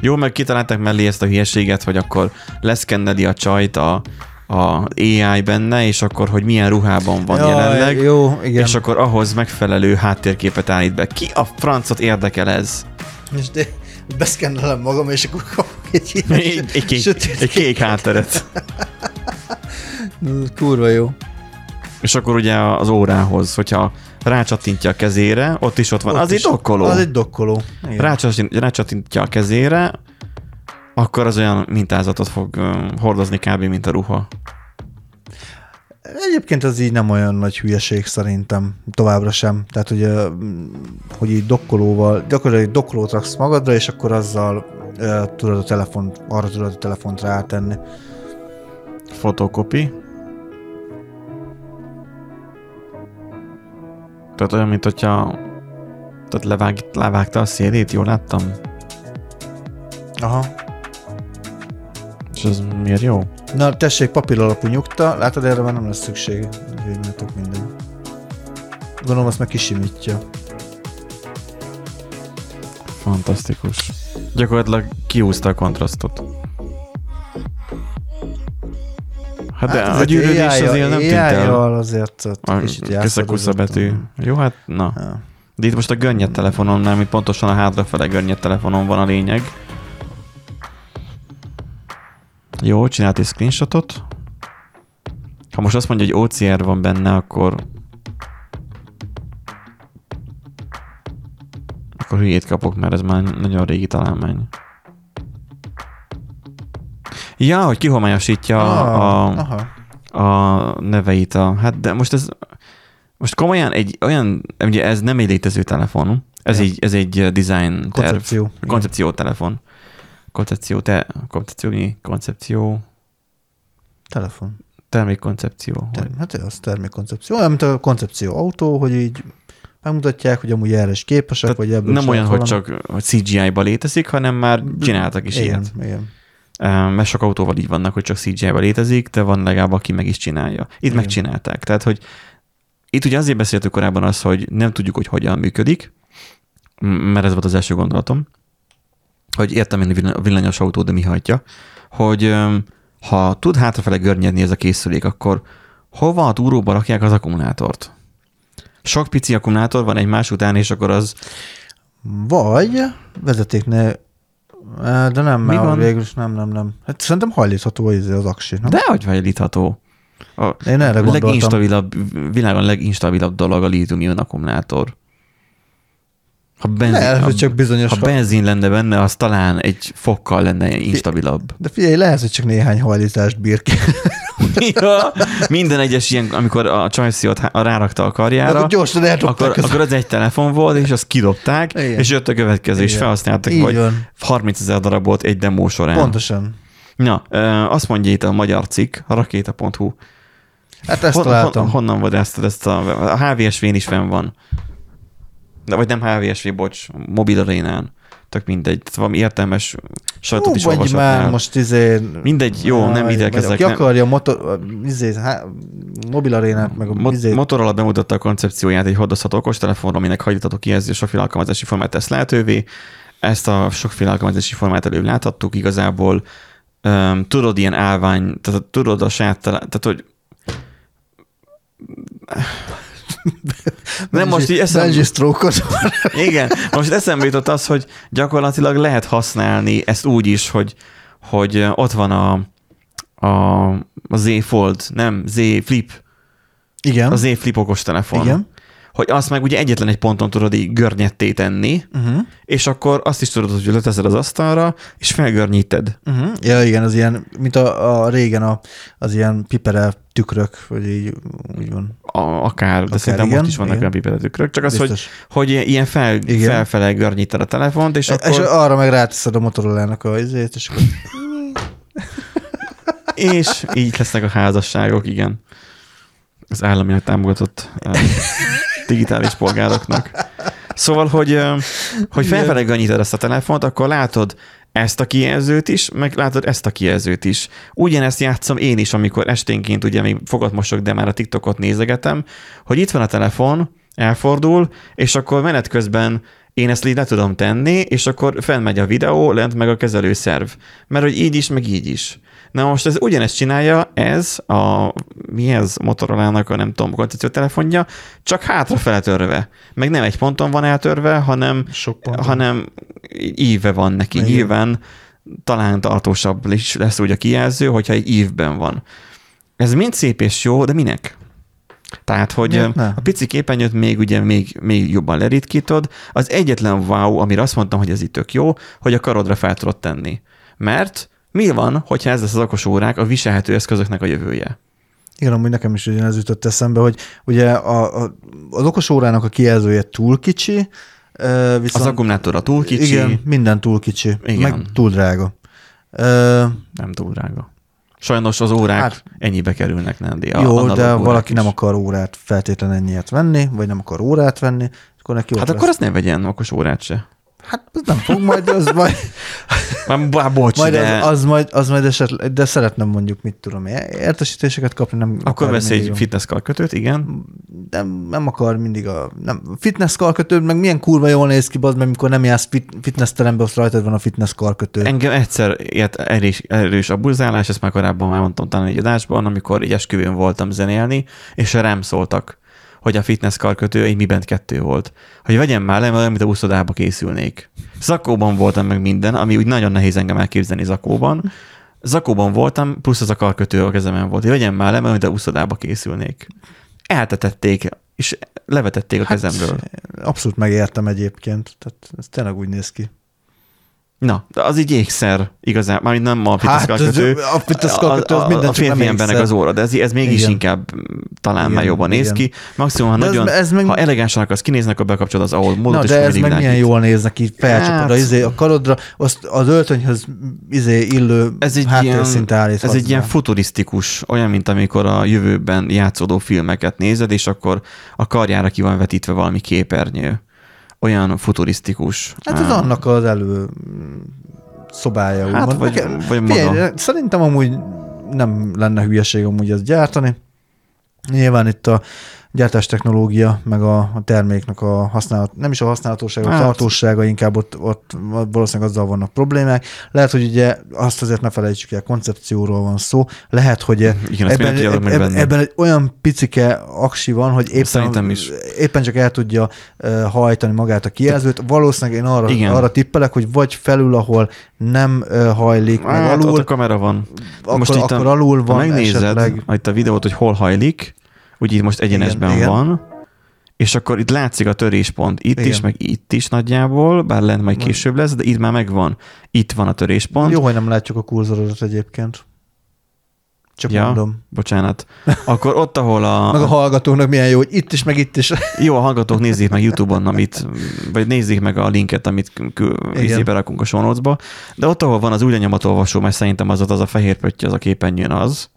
Jó, meg kitalálták mellé ezt a hülyeséget, hogy akkor leszkenneli a csajt a, a AI benne, és akkor, hogy milyen ruhában van Jaj, jelenleg, Jó, igen. és akkor ahhoz megfelelő háttérképet állít be. Ki a francot érdekel ez? És de beszkennelem magam, és akkor kapok egy ilyen Egy, egy, kék, sötét- egy kék hátteret. Kurva jó. És akkor ugye az órához, hogyha rácsattintja a kezére, ott is ott van. Ott az egy dokkoló. Az egy dokkoló. Rácsattintja a kezére, akkor az olyan mintázatot fog hordozni kb. mint a ruha. Egyébként az így nem olyan nagy hülyeség szerintem, továbbra sem. Tehát, hogy, hogy így dokkolóval, gyakorlatilag egy dokkolót raksz magadra, és akkor azzal uh, tudod a telefon, arra tudod a telefont rátenni. Fotokopi. Tehát olyan, mint hogyha tehát levág, levágta a szélét, jól láttam? Aha. És ez miért jó? Na, tessék, papír alapú nyugta, látod, erre már nem lesz szükség. Tök mindegy. Gondolom, azt meg kisimítja. Fantasztikus. Gyakorlatilag kiúzta a kontrasztot. Hát, de a gyűrődés azért nem tűnt el. Azért A kicsit betű. Jó, hát na. Ja. De itt most a gönnyed telefonomnál, mint pontosan a hátrafele gönnyed telefonon van a lényeg. Jó, csinált egy screenshotot. Ha most azt mondja, hogy OCR van benne, akkor akkor hülyét kapok, mert ez már nagyon régi találmány. Ja, hogy kihomályosítja a, a, Aha. a neveit. A, hát de most ez, most komolyan egy olyan, ugye ez nem egy létező telefon, ez, Ja. egy, ez egy design terv, Koncepció. koncepció telefon. Koncepció, te, koncepció, mi? Koncepció, Telefon. termékkoncepció. Ter- hát az termékkoncepció. Olyan, mint a koncepció autó, hogy így megmutatják, hogy amúgy erre is képesek, Tehát vagy ebből nem olyan, hogy csak CGI-ba létezik, hanem már csináltak is igen, ilyet. Igen. Mert sok autóval így vannak, hogy csak CGI-ba létezik, de van legalább, aki meg is csinálja. Itt Igen. megcsinálták. Tehát, hogy itt ugye azért beszéltük korábban az, hogy nem tudjuk, hogy hogyan működik, mert ez volt az első gondolatom, hogy értem én a villanyos autó, de mi hajtja, hogy ha tud hátrafele görnyedni ez a készülék, akkor hova a túróba rakják az akkumulátort? Sok pici akkumulátor van egymás után, és akkor az Vagy vezetéknél, eh, de nem, Mi van? végül is nem, nem, nem. Hát szerintem hajlítható az, az aksi, nem? de hogy hajlítható? A Én erre gondoltam. leginstabilabb, világon leginstabilabb dolog a lítium akkumulátor. Ha benzin, Lehet, hogy csak bizonyos... Ha benzin lenne benne, az talán egy fokkal lenne instabilabb. De figyelj, lehet, hogy csak néhány hajlítást bír ki. Ja, minden egyes ilyen, amikor a csajsziót há- rárakta a karjára, akkor gyorsan akkor, az... akkor az egy telefon volt, és azt kidobták, Igen. és jött a következő, és Igen. felhasználtak, Így vagy van. 30 ezer darabot egy demó során. Pontosan. Na, azt mondja itt a magyar cikk, a rakéta.hu. Hát ezt Hon, találtam. hon, honnan vadásztad ezt a... A HVSV-n is fenn van. De vagy nem HVSV, bocs, mobil arénán. Tök mindegy. Tehát valami értelmes sajtot is Jó, vagy már most izé... Mindegy, jó, nem Aj, ide kezdek. Ki nem- akarja motor, izé, há, mobilarénát, meg a Mo- izé, Motorola bemutatta a koncepcióját egy hordozható okostelefonra, aminek hajlítható kijelző sokféle alkalmazási formát tesz lehetővé. Ezt a sokféle alkalmazási formát előbb láthattuk igazából. Um, tudod, ilyen állvány, tehát tudod a tele- tehát hogy nem most így eszembe, stroke igen, most eszembe jutott az, hogy gyakorlatilag lehet használni ezt úgy is, hogy, hogy ott van a, a, a Z Fold, nem, Z Flip, Igen. a Z Flip okos telefon. Igen. Hogy azt meg ugye egyetlen egy ponton tudod így görnyetté tenni, Uh-huh. és akkor azt is tudod, hogy leteszed az asztalra, és felgörnyíted. Uh-huh. Ja, igen, az ilyen, mint a, a régen a, az ilyen pipere tükrök, vagy így úgy van. A, akár, de Akár, szerintem igen, most is vannak olyan pipetetükrök, csak az, hogy, Biztos. hogy ilyen fel, Igen. felfele görnyíted a telefont, és És, akkor... és arra meg ráteszed a Motorola-nak a izét, és akkor És így lesznek a házasságok, igen. Az államilag támogatott digitális polgároknak. Szóval, hogy, hogy felfele ganyítod ezt a telefont, akkor látod ezt a kijelzőt is, meg látod ezt a kijelzőt is. Ugyanezt játszom én is, amikor esténként ugye még fogat mosok, de már a TikTokot nézegetem, hogy itt van a telefon, elfordul, és akkor menet közben én ezt így le tudom tenni, és akkor felmegy a videó, lent meg a kezelőszerv. Mert hogy így is, meg így is. Na most ez ugyanezt csinálja, ez a, mi ez, Motorola-nak a nem tudom, koncepció telefonja, csak hátrafele törve. Meg nem egy ponton van eltörve, hanem, sok ponton. hanem íve van neki. Igen. Nyilván talán tartósabb is lesz úgy a kijelző, hogyha egy ívben van. Ez mind szép és jó, de minek? Tehát, hogy Miért ne? a pici képernyőt még ugye még, még jobban leritkítod. Az egyetlen wow, amire azt mondtam, hogy ez itt tök jó, hogy a karodra fel tudod tenni. Mert mi van, hogyha ez lesz az okos órák a viselhető eszközöknek a jövője? Igen, amúgy nekem is ugyanez jutott eszembe, hogy ugye a, a, az okos órának a kijelzője túl kicsi, viszont... Az akkumulátora túl kicsi, Igen, minden túl kicsi, Igen. meg túl drága. Nem túl drága. Sajnos az órák hát, ennyibe kerülnek, nem? De jó, de valaki is. nem akar órát feltétlenül ennyiet venni, vagy nem akar órát venni, akkor neki Hát lesz. akkor azt ne vegyen okos órát se. Hát az nem fog majd, az majd, Már bocs, majd de az, az, majd, az majd esetleg, de szeretném mondjuk, mit tudom, értesítéseket kapni, nem akkor vesz egy a- fitness karkötőt, igen. nem, nem akar mindig a nem, fitness karkötőd, meg milyen kurva jól néz ki, bazd meg, amikor nem jársz fit, fitness terembe, azt rajtad van a fitness karkötő. Engem egyszer ilyet erős, erős abuzálás, ezt már korábban már mondtam talán egy adásban, amikor egy esküvőn voltam zenélni, és rám szóltak, hogy a fitness karkötő egy Mi Band 2 volt. Hogy vegyem már le, mert a buszodába készülnék. Zakóban voltam meg minden, ami úgy nagyon nehéz engem elképzelni zakóban. Zakóban voltam, plusz az a karkötő a kezemen volt. Hogy vegyem már le, mert a buszodába készülnék. Eltetették, és levetették a kezemről. Abszolút megértem egyébként, tehát ez tényleg úgy néz ki. Na, de az így ékszer igazán, mármint nem a fitness Hát, a fitness karkötő az a, minden, a nem férfi embernek ékszer. az óra, de ez, ez mégis Igen. inkább talán Igen, már jobban néz igen. ki. Maximum, ha De ez- nagyon, ez meg- ha elegánsan akarsz kinézni, akkor bekapcsolod az ahol módot, Na, de ez meg milyen jól néz neki, felcsapod Hát- a, izé, a karodra, azt az öltönyhöz izé illő Ez egy, ilyen, állít. ez egy ilyen futurisztikus, olyan, mint amikor a jövőben játszódó filmeket nézed, és akkor a karjára ki van vetítve valami képernyő. Olyan futurisztikus. Hát ez annak az elő szobája. Hát, vagy- Nekem- vagy maga. Figyelj, Szerintem amúgy nem lenne hülyeség amúgy ezt gyártani. Nyilván itt a gyártás technológia, meg a, a terméknek a használat, nem is a használhatósága, a Hát. tartósága, inkább ott, ott valószínűleg azzal vannak problémák. Lehet, hogy ugye azt azért ne felejtsük el, koncepcióról van szó. Lehet, hogy Igen, ebben, meg ebben, ebben egy olyan picike aksi van, hogy éppen, Szerintem is. éppen csak el tudja hajtani magát a kijelzőt. Valószínűleg én arra, Igen. arra tippelek, hogy vagy felül, ahol nem hajlik, meg Hát, ott alul, a kamera van. akkor, itt akkor a, alul van megnézed esetleg. itt a videót, hogy hol hajlik, úgy itt most egyenesben Igen, igen. van, és akkor itt látszik a töréspont itt Igen. is, meg itt is nagyjából, bár lent majd később lesz, de itt már megvan. Itt van a töréspont. Jó, hogy nem látjuk a kurzorodat egyébként. Csak Ja. mondom. Bocsánat. Akkor ott, ahol a, Meg a hallgatónak milyen jó, hogy itt is, meg itt is. Jó, a hallgatók nézzék meg YouTube-on, amit, vagy nézzék meg a linket, amit Igen. berakunk a show notes-ba. De ott, ahol van az új lenyomatolvasó, mert szerintem az ott az a fehér pötty, az a képernyőn az,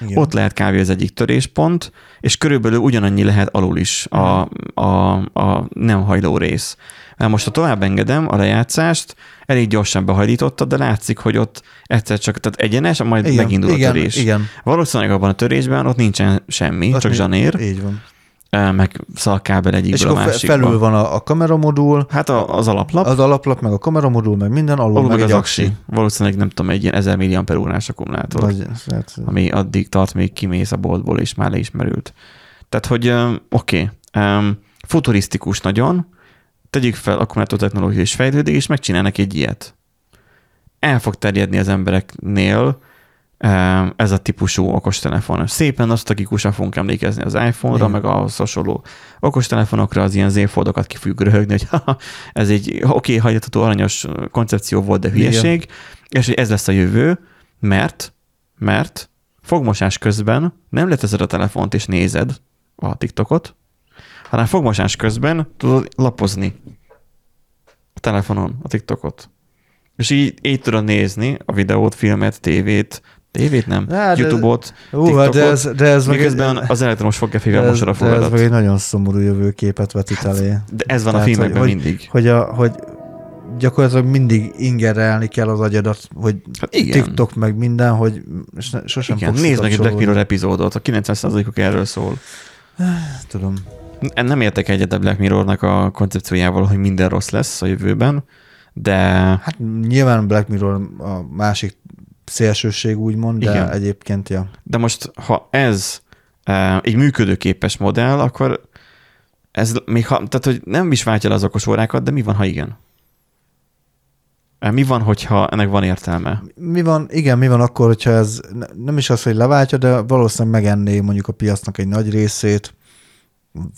Igen. Ott lehet kávé az egyik töréspont, és körülbelül ugyanannyi lehet alul is a, a, a nem hajló rész. Mert most, ha tovább engedem a lejátszást, elég gyorsan behajlította, de látszik, hogy ott egyszer csak, tehát egyenes, majd Igen, megindul igen, a törés. igen. Valószínűleg abban a törésben ott nincsen semmi, Ott csak mi- zsanér, Így van. Meg szalkábel És egyikből a akkor másikba. felül van a, a kameramodul, Hát a, az alaplap, az alaplap, meg a kameramodul, meg minden, alul, alul meg meg egy az aksi. aksi. Valószínűleg nem tudom, egy ilyen 1000 milliamper órás akkumulátor. Vagy, hát, ami addig tart, még kimész a boltból, és már le is merült. Tehát, hogy oké, okay, um, futurisztikus nagyon, tegyük fel, akkumulátor technológia is fejlődik, és megcsinálnak egy ilyet. El fog terjedni az embereknél ez a típusú okostelefon. Szépen nosztalgikusan fogunk emlékezni az iPhone-ra, Igen. meg a hasonló okostelefonokra, az ilyen Z-foldokat ki fogjuk röhögni, hogy haha, ez egy oké, okay, hajtható aranyos koncepció volt, de hülyeség, és hogy ez lesz a jövő, mert mert fogmosás közben nem leteszed a telefont és nézed a TikTokot, hanem fogmosás közben tudod lapozni a telefonon a TikTokot. És így, így tudod nézni a videót, filmet, tévét, tévét nem, Hát, YouTube-ot, Ú, TikTokot, de ez, de ez meg miközben egy, az elektromos fogkefével mosod a de ez meg fogadat. egy nagyon szomorú jövőképet vetít elé. De ez van a Tehát, filmekben hogy- mindig. Hogy, a, hogy gyakorlatilag mindig ingerelni kell az agyadat, hogy Hát igen. TikTok meg minden, hogy sosem Igen, fogsz nézd meg egy Black. Mirror epizódot, a 90%-uk erről szól. Tudom. Nem értek egyet a Black Mirrornak a koncepciójával, hogy minden rossz lesz a jövőben, de Hát nyilván Black Mirror a másik szélsőség úgymond, de Igen. egyébként, ja. De most, ha ez egy működőképes modell, akkor ez még ha, tehát, hogy nem is váltja le az okos órákat, de mi van, ha igen? E, Mi van, hogyha ennek van értelme? Mi van, igen, mi van akkor, hogyha ez ne- nem is az, hogy leváltja, de valószínűleg megenné mondjuk a piacnak egy nagy részét,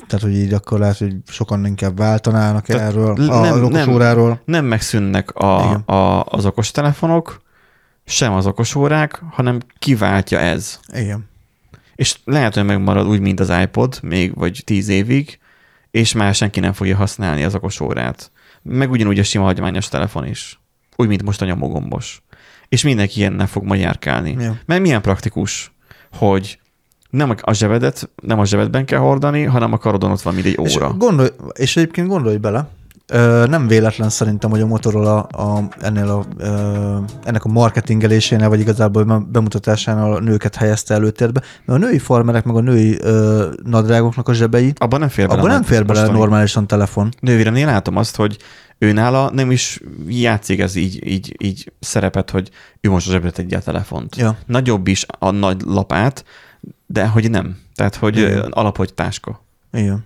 tehát, hogy így akkor lehet, hogy sokan inkább váltanának Tehát erről, a nem- nem, okos nem. óráról. Nem megszűnnek a, Igen. a, az okos telefonok, sem az okos órák, hanem kiváltja ez. Igen. És lehet, hogy megmarad úgy, mint az iPod, még vagy tíz évig, és már senki nem fogja használni az okos órát. Meg ugyanúgy a sima hagyományos telefon is. Úgy, mint most a nyomogombos. És mindenki ilyennel fog majd járkálni. Ja. Mert milyen praktikus, hogy nem a zsebedet, nem a zsebedben kell hordani, hanem a karodon ott van, mint egy És, óra. gondolj, és egyébként gondolj bele, ö, nem véletlen szerintem, hogy a Motorola a, ennél a, ö, ennek a marketingelésénél, vagy igazából bemutatásánál a nőket helyezte előtérbe, mert a női farmerek, meg a női ö, nadrágoknak a zsebei, Abban nem fér bele. abban nem fér bele normálisan telefon. Nővéremnél látom azt, hogy ő nála nem is játszik ez így, így, így szerepet, hogy ő most a zsebre tegye a telefont. Ja. Nagyobb is a nagy lapát, de hogy nem. Tehát, hogy Igen. ö, alaphogy táska. Igen.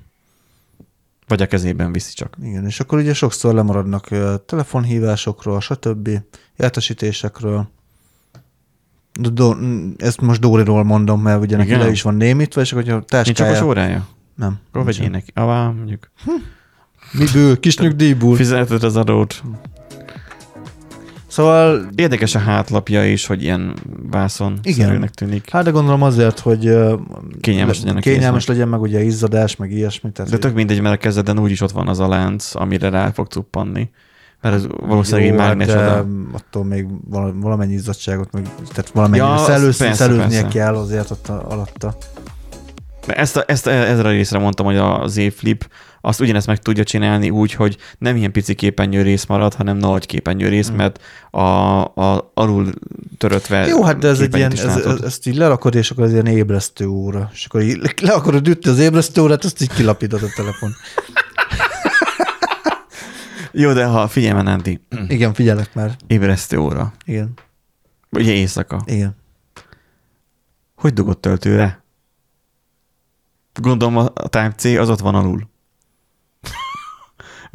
Vagy a kezében viszi csak. Igen, és akkor ugye sokszor lemaradnak telefonhívásokról, stb. értesítésekről. Do, ezt most Dóriról mondom, mert ugye neki le is van némítva, és akkor hogyha a Nincs okos táskája... órája? Nem. Akkor vegyél neki. Avá, mondjuk. Miből? Kis nyugdíjból. Fizetett az adót. Szóval, Érdekes a hátlapja is, hogy ilyen vászon Igen. tűnik. hát de gondolom azért, hogy Kényelmes le- legyen a kényelmes legyen, meg ugye izzadás, meg ilyesmi. Tehát, De tök mindegy, mert a kezeden úgyis ott van az a lánc, amire rá fog cuppanni. Mert ez valószínűleg egy Jó, hát mágnes de oda. attól még vala- valamennyi izzadságot, meg, tehát valamennyi Ja, szellőz, persze, szellőznie persze. kell azért ott a, alatta. Ezt, a, ezt ezre a részre mondtam, hogy a Z Flip azt ugyanezt meg tudja csinálni úgy, hogy nem ilyen pici képernyő rész marad, hanem nagy képernyő rész, Hmm. mert a, a alul törötve Jó, hát de ez egy ilyen, ez, ez, ezt így lerakod, és akkor ez ilyen ébresztő óra. És akkor így le akarod ütni az ébresztő órát, azt így kilapítod a telefon. Jó, de ha figyelj, Nándi, Igen, figyelek már. ébresztő óra. Igen, Ugye éjszaka. igen. Hogy dugott töltőre? Gondolom a a Type-C az ott van alul.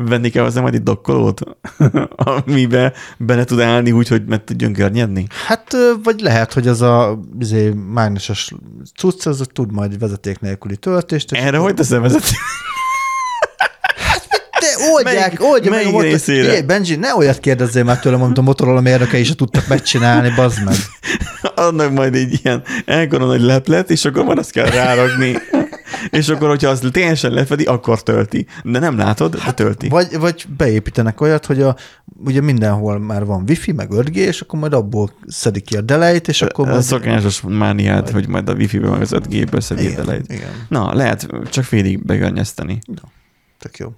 Venni kell hozzá majd egy dokkolót, amibe bele tud állni úgy, hogy meg tudjon görnyedni. Hát, vagy lehet, hogy az a izé, mágneses cucc, az tud majd vezeték nélküli töltést. és Erre hogy teszem vezetni? De oldják, Melyik- oldja meg melyik a motor... részére? Figyelj, Benji, ne olyat kérdezzél már tőlem, amit a Motorola mérnökei is tudtak megcsinálni, bazd meg. Adnak majd egy ilyen elkora nagy leplet, és akkor már azt kell rárakni. És akkor, hogyha az teljesen lefedi, akkor tölti. De nem látod, de tölti. Vagy, vagy beépítenek olyat, hogy a ugye mindenhol már van wifi, meg 5G, és akkor majd abból szedik ki a delejt, és akkor A majd... szokásos mániát, hogy majd a wifi-ből meg az 5G-ből szedjél igen, le. igen, Na, lehet csak félig begörnyezteni. tök jó.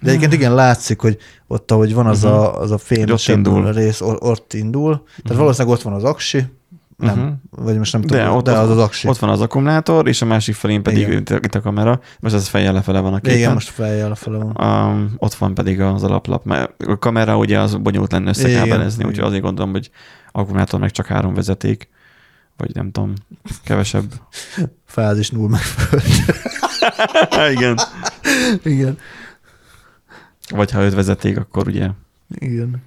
De egyébként igen, látszik, hogy ott, ahogy van az a, az a indul. rész, ott indul. Tehát valószínűleg ott van az aksi, nem, Mhm. vagy most nem De, tudom, ott, de az az aksi. ott van az akkumulátor, és a másik felén pedig Igen. itt, a kamera. Most ez fejjel lefele van a De képen. igen, most feljel a fele van. Um, ott van pedig az alaplap, mert a kamera ugye az bonyolult lenne összekábelezni, úgyhogy azért gondolom, hogy akkumulátor meg csak három vezeték, vagy nem tudom, kevesebb. Fázis null meg. Igen. igen, Vagy ha öt vezeték, akkor ugye igen.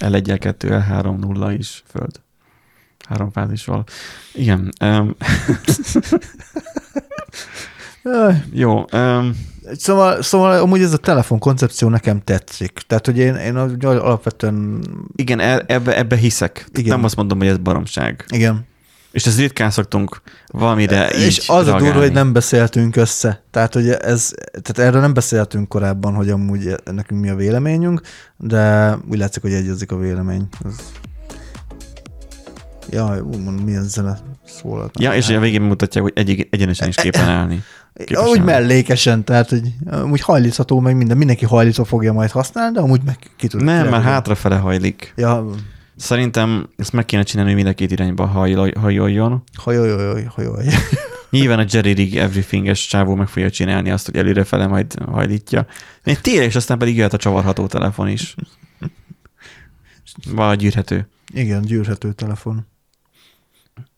L1, 2, L3, 0 is föld. Három fázisval. Igen. Um, jó. Um, Szóval, szóval amúgy ez a telefon koncepció nekem tetszik. Tehát, hogy én, én al- alapvetően, igen, e- ebbe, ebbe hiszek. Igen. Nem azt mondom, hogy ez baromság. igen. És ez ritkán szoktunk valamire így És az a durva, reagálni. hogy nem beszéltünk össze. Tehát, hogy ez, tehát erről nem beszéltünk korábban, hogy amúgy nekünk mi a véleményünk, de úgy látszik, hogy egyezik a vélemény. Ez... Jaj, úgymond milyen zene szólalt. Ja, és a végén mutatják, hogy egy, egyenesen is képen állni. képes Úgy mellékesen, tehát, hogy amúgy hajlítható, meg minden, mindenki hajlítva fogja majd használni, de amúgy meg ki tud. Nem, már hátrafele hajlik. Ja, Szerintem ezt meg kéne csinálni, hogy mind a két irányba hajl- hajoljon. hajolj, hajolj. Nyilván a Jerry Rig Everything-es csávó meg fogja csinálni azt, hogy előrefele majd hajlítja. Még tényleg, és aztán pedig jöhet a csavarható telefon is. Vagy gyűrhető. Igen, gyűrhető telefon.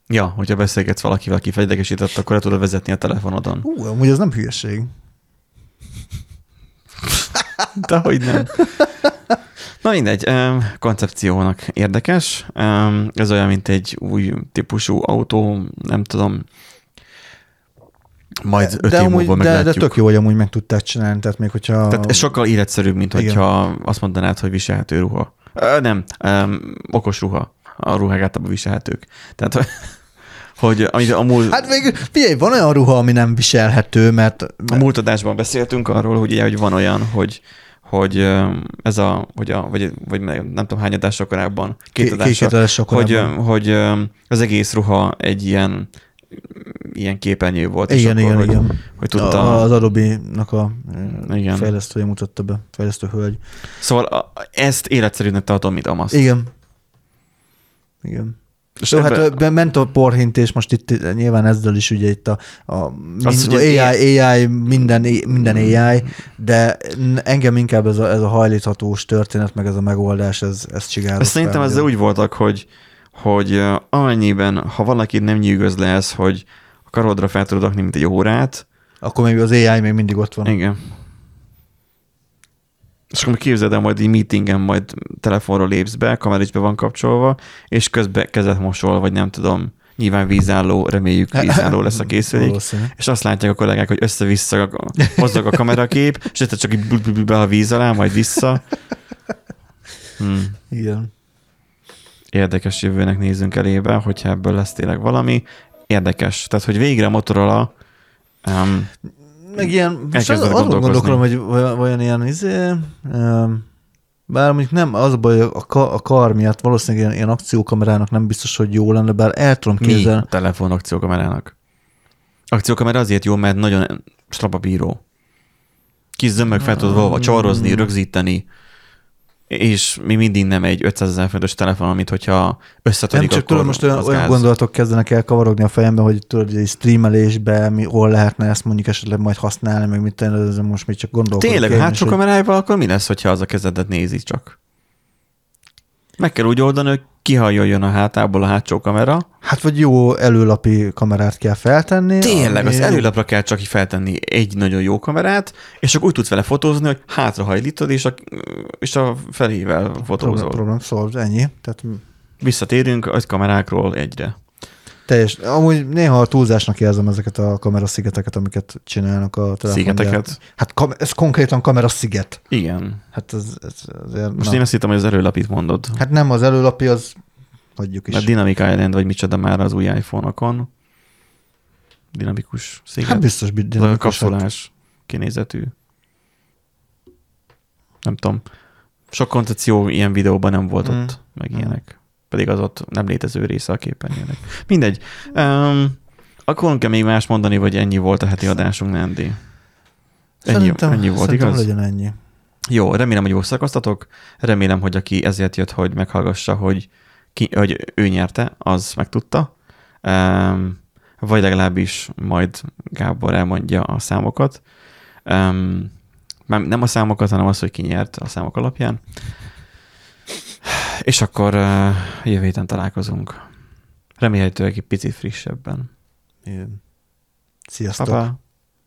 Ja, hogyha beszélgetsz valakivel, aki felidegesített, akkor le tudod vezetni a telefonodon. Ú, amúgy ez nem hülyeség. De hogy nem. Na mindegy, koncepciónak érdekes. Ez olyan, mint egy új típusú autó, nem tudom, majd öt de, év amúgy, múlva de, de meglátjuk. tök jó, hogy amúgy meg tudták csinálni, tehát még hogyha... Tehát ez sokkal életszerűbb, mint Igen. hogyha azt mondanád, hogy viselhető ruha. Ö, nem, um, okos ruha. A ruhák általában viselhetők. Tehát, hogy amit a múlt, Hát még, figyelj, van olyan ruha, ami nem viselhető, mert... a múlt adásban beszéltünk arról, hogy, ugye, hogy van olyan, hogy hogy ez a, hogy a, vagy, vagy nem tudom hány adásra korábban, két Két- adásra, két hogy, korábban. hogy öm, az egész ruha egy ilyen ilyen képernyő volt, és Igen, akkor, igen, hogy, igen. hogy tudta, A, az Adobe-nak a Igen. igen. fejlesztője mutatta be, fejlesztő hölgy. Szóval a, ezt életszerűnek tartom, mint Amaszt. Igen. Igen. És Jó, ebbe- hát ment a porhintés, most itt nyilván ezzel is ugye itt a, a Az, mind, az AI, AI, minden, minden AI, de engem inkább ez a, ez a hajlíthatós történet, meg ez a megoldás, ez, ez csigázott. Szerintem fel, ezzel úgy voltak, hogy, hogy amennyiben, ha valaki nem nyűgöz le ez, hogy a karodra fel tudod rakni, mint egy órát, Akkor még az AI még mindig ott van. igen. És akkor képzeld el, majd egy meetingen majd telefonról lépsz be, kamera is be van kapcsolva, és közben kezet mosol, vagy nem tudom, nyilván vízálló, reméljük vízálló lesz a készülék, és azt látják a kollégák, hogy össze-vissza hozzak a kamerakép, és egyszer csak így be a víz alá, majd vissza. Hmm. Igen. érdekes jövőnek nézzünk elébe, hogyha ebből lesz tényleg valami. Érdekes. Tehát, hogy végre Motorola um, Meg ilyen, most az, azon gondolkodom, hogy vajon ilyen izé, bár mondjuk nem, az a baj, a, ka, a kar miatt valószínűleg ilyen, ilyen akciókamerának nem biztos, hogy jó lenne, bár el tudom mi képzelni. a telefon akciókamerának. Akciókamera azért jó, mert nagyon strapabíró. Kis zömök fel tudod valahol csavarozni, rögzíteni, és mi mindig nem egy 500 ezer forintos telefon, amit hogyha Nem összetörik, csak akkor tudom, most olyan, olyan gondolatok kezdenek el kavarogni a fejembe, hogy tudod, hogy egy streamelésbe, mi, hol lehetne ezt mondjuk esetleg majd használni, meg mit tenni, ez most még csak gondolkodok. Tényleg, én hátsó hogy- kamerájával akkor mi lesz, hogyha az a kezedet nézi csak? Meg kell úgy oldani, hogy kihajoljon a hátából a hátsó kamera. Hát vagy jó előlapi kamerát kell feltenni. Tényleg, ami- az előlapra kell csak feltenni egy nagyon jó kamerát, és akkor úgy tudsz vele fotózni, hogy hátrahajlítod, és a, és a felével Problem, fotózol. problem solved, ennyi. Tehát Visszatérünk az kamerákról egyre. Teljes. Amúgy néha a túlzásnak érzem ezeket a kameraszigeteket, amiket csinálnak a telefongyártók. Szigeteket? Hát kam- ez konkrétan kamerasziget. Igen. Hát ez, ez azért, Most na. én azt hittem, hogy az előlapit mondod. Hát nem az előlapi, az hagyjuk is. Mert Dynamic Island, vagy micsoda már az új iPhone-okon. Dinamikus sziget. hát biztos a dinamikus. kapszolás kinézetű. Nem tudom. Sok koncepció ilyen videóban nem volt Mm. ott, meg ilyenek. Pedig az ott nem létező része a képernyőnek. Mindegy. Um, akarunk-e még más mondani, vagy ennyi volt a heti adásunk, Nandi? Ennyi, Szerintem, ennyi volt, szerintem igaz? legyen ennyi. Jó, remélem, hogy jószakoztatok. Remélem, hogy aki ezért jött, hogy meghallgassa, hogy, ki, hogy ő nyerte, az megtudta. Um, vagy legalábbis majd Gábor elmondja a számokat. Um, nem a számokat, hanem az, hogy ki nyert a számok alapján. És akkor uh, jövő héten találkozunk. Remélhetőleg egy picit frissebben. Igen. Sziasztok. Pa-pa.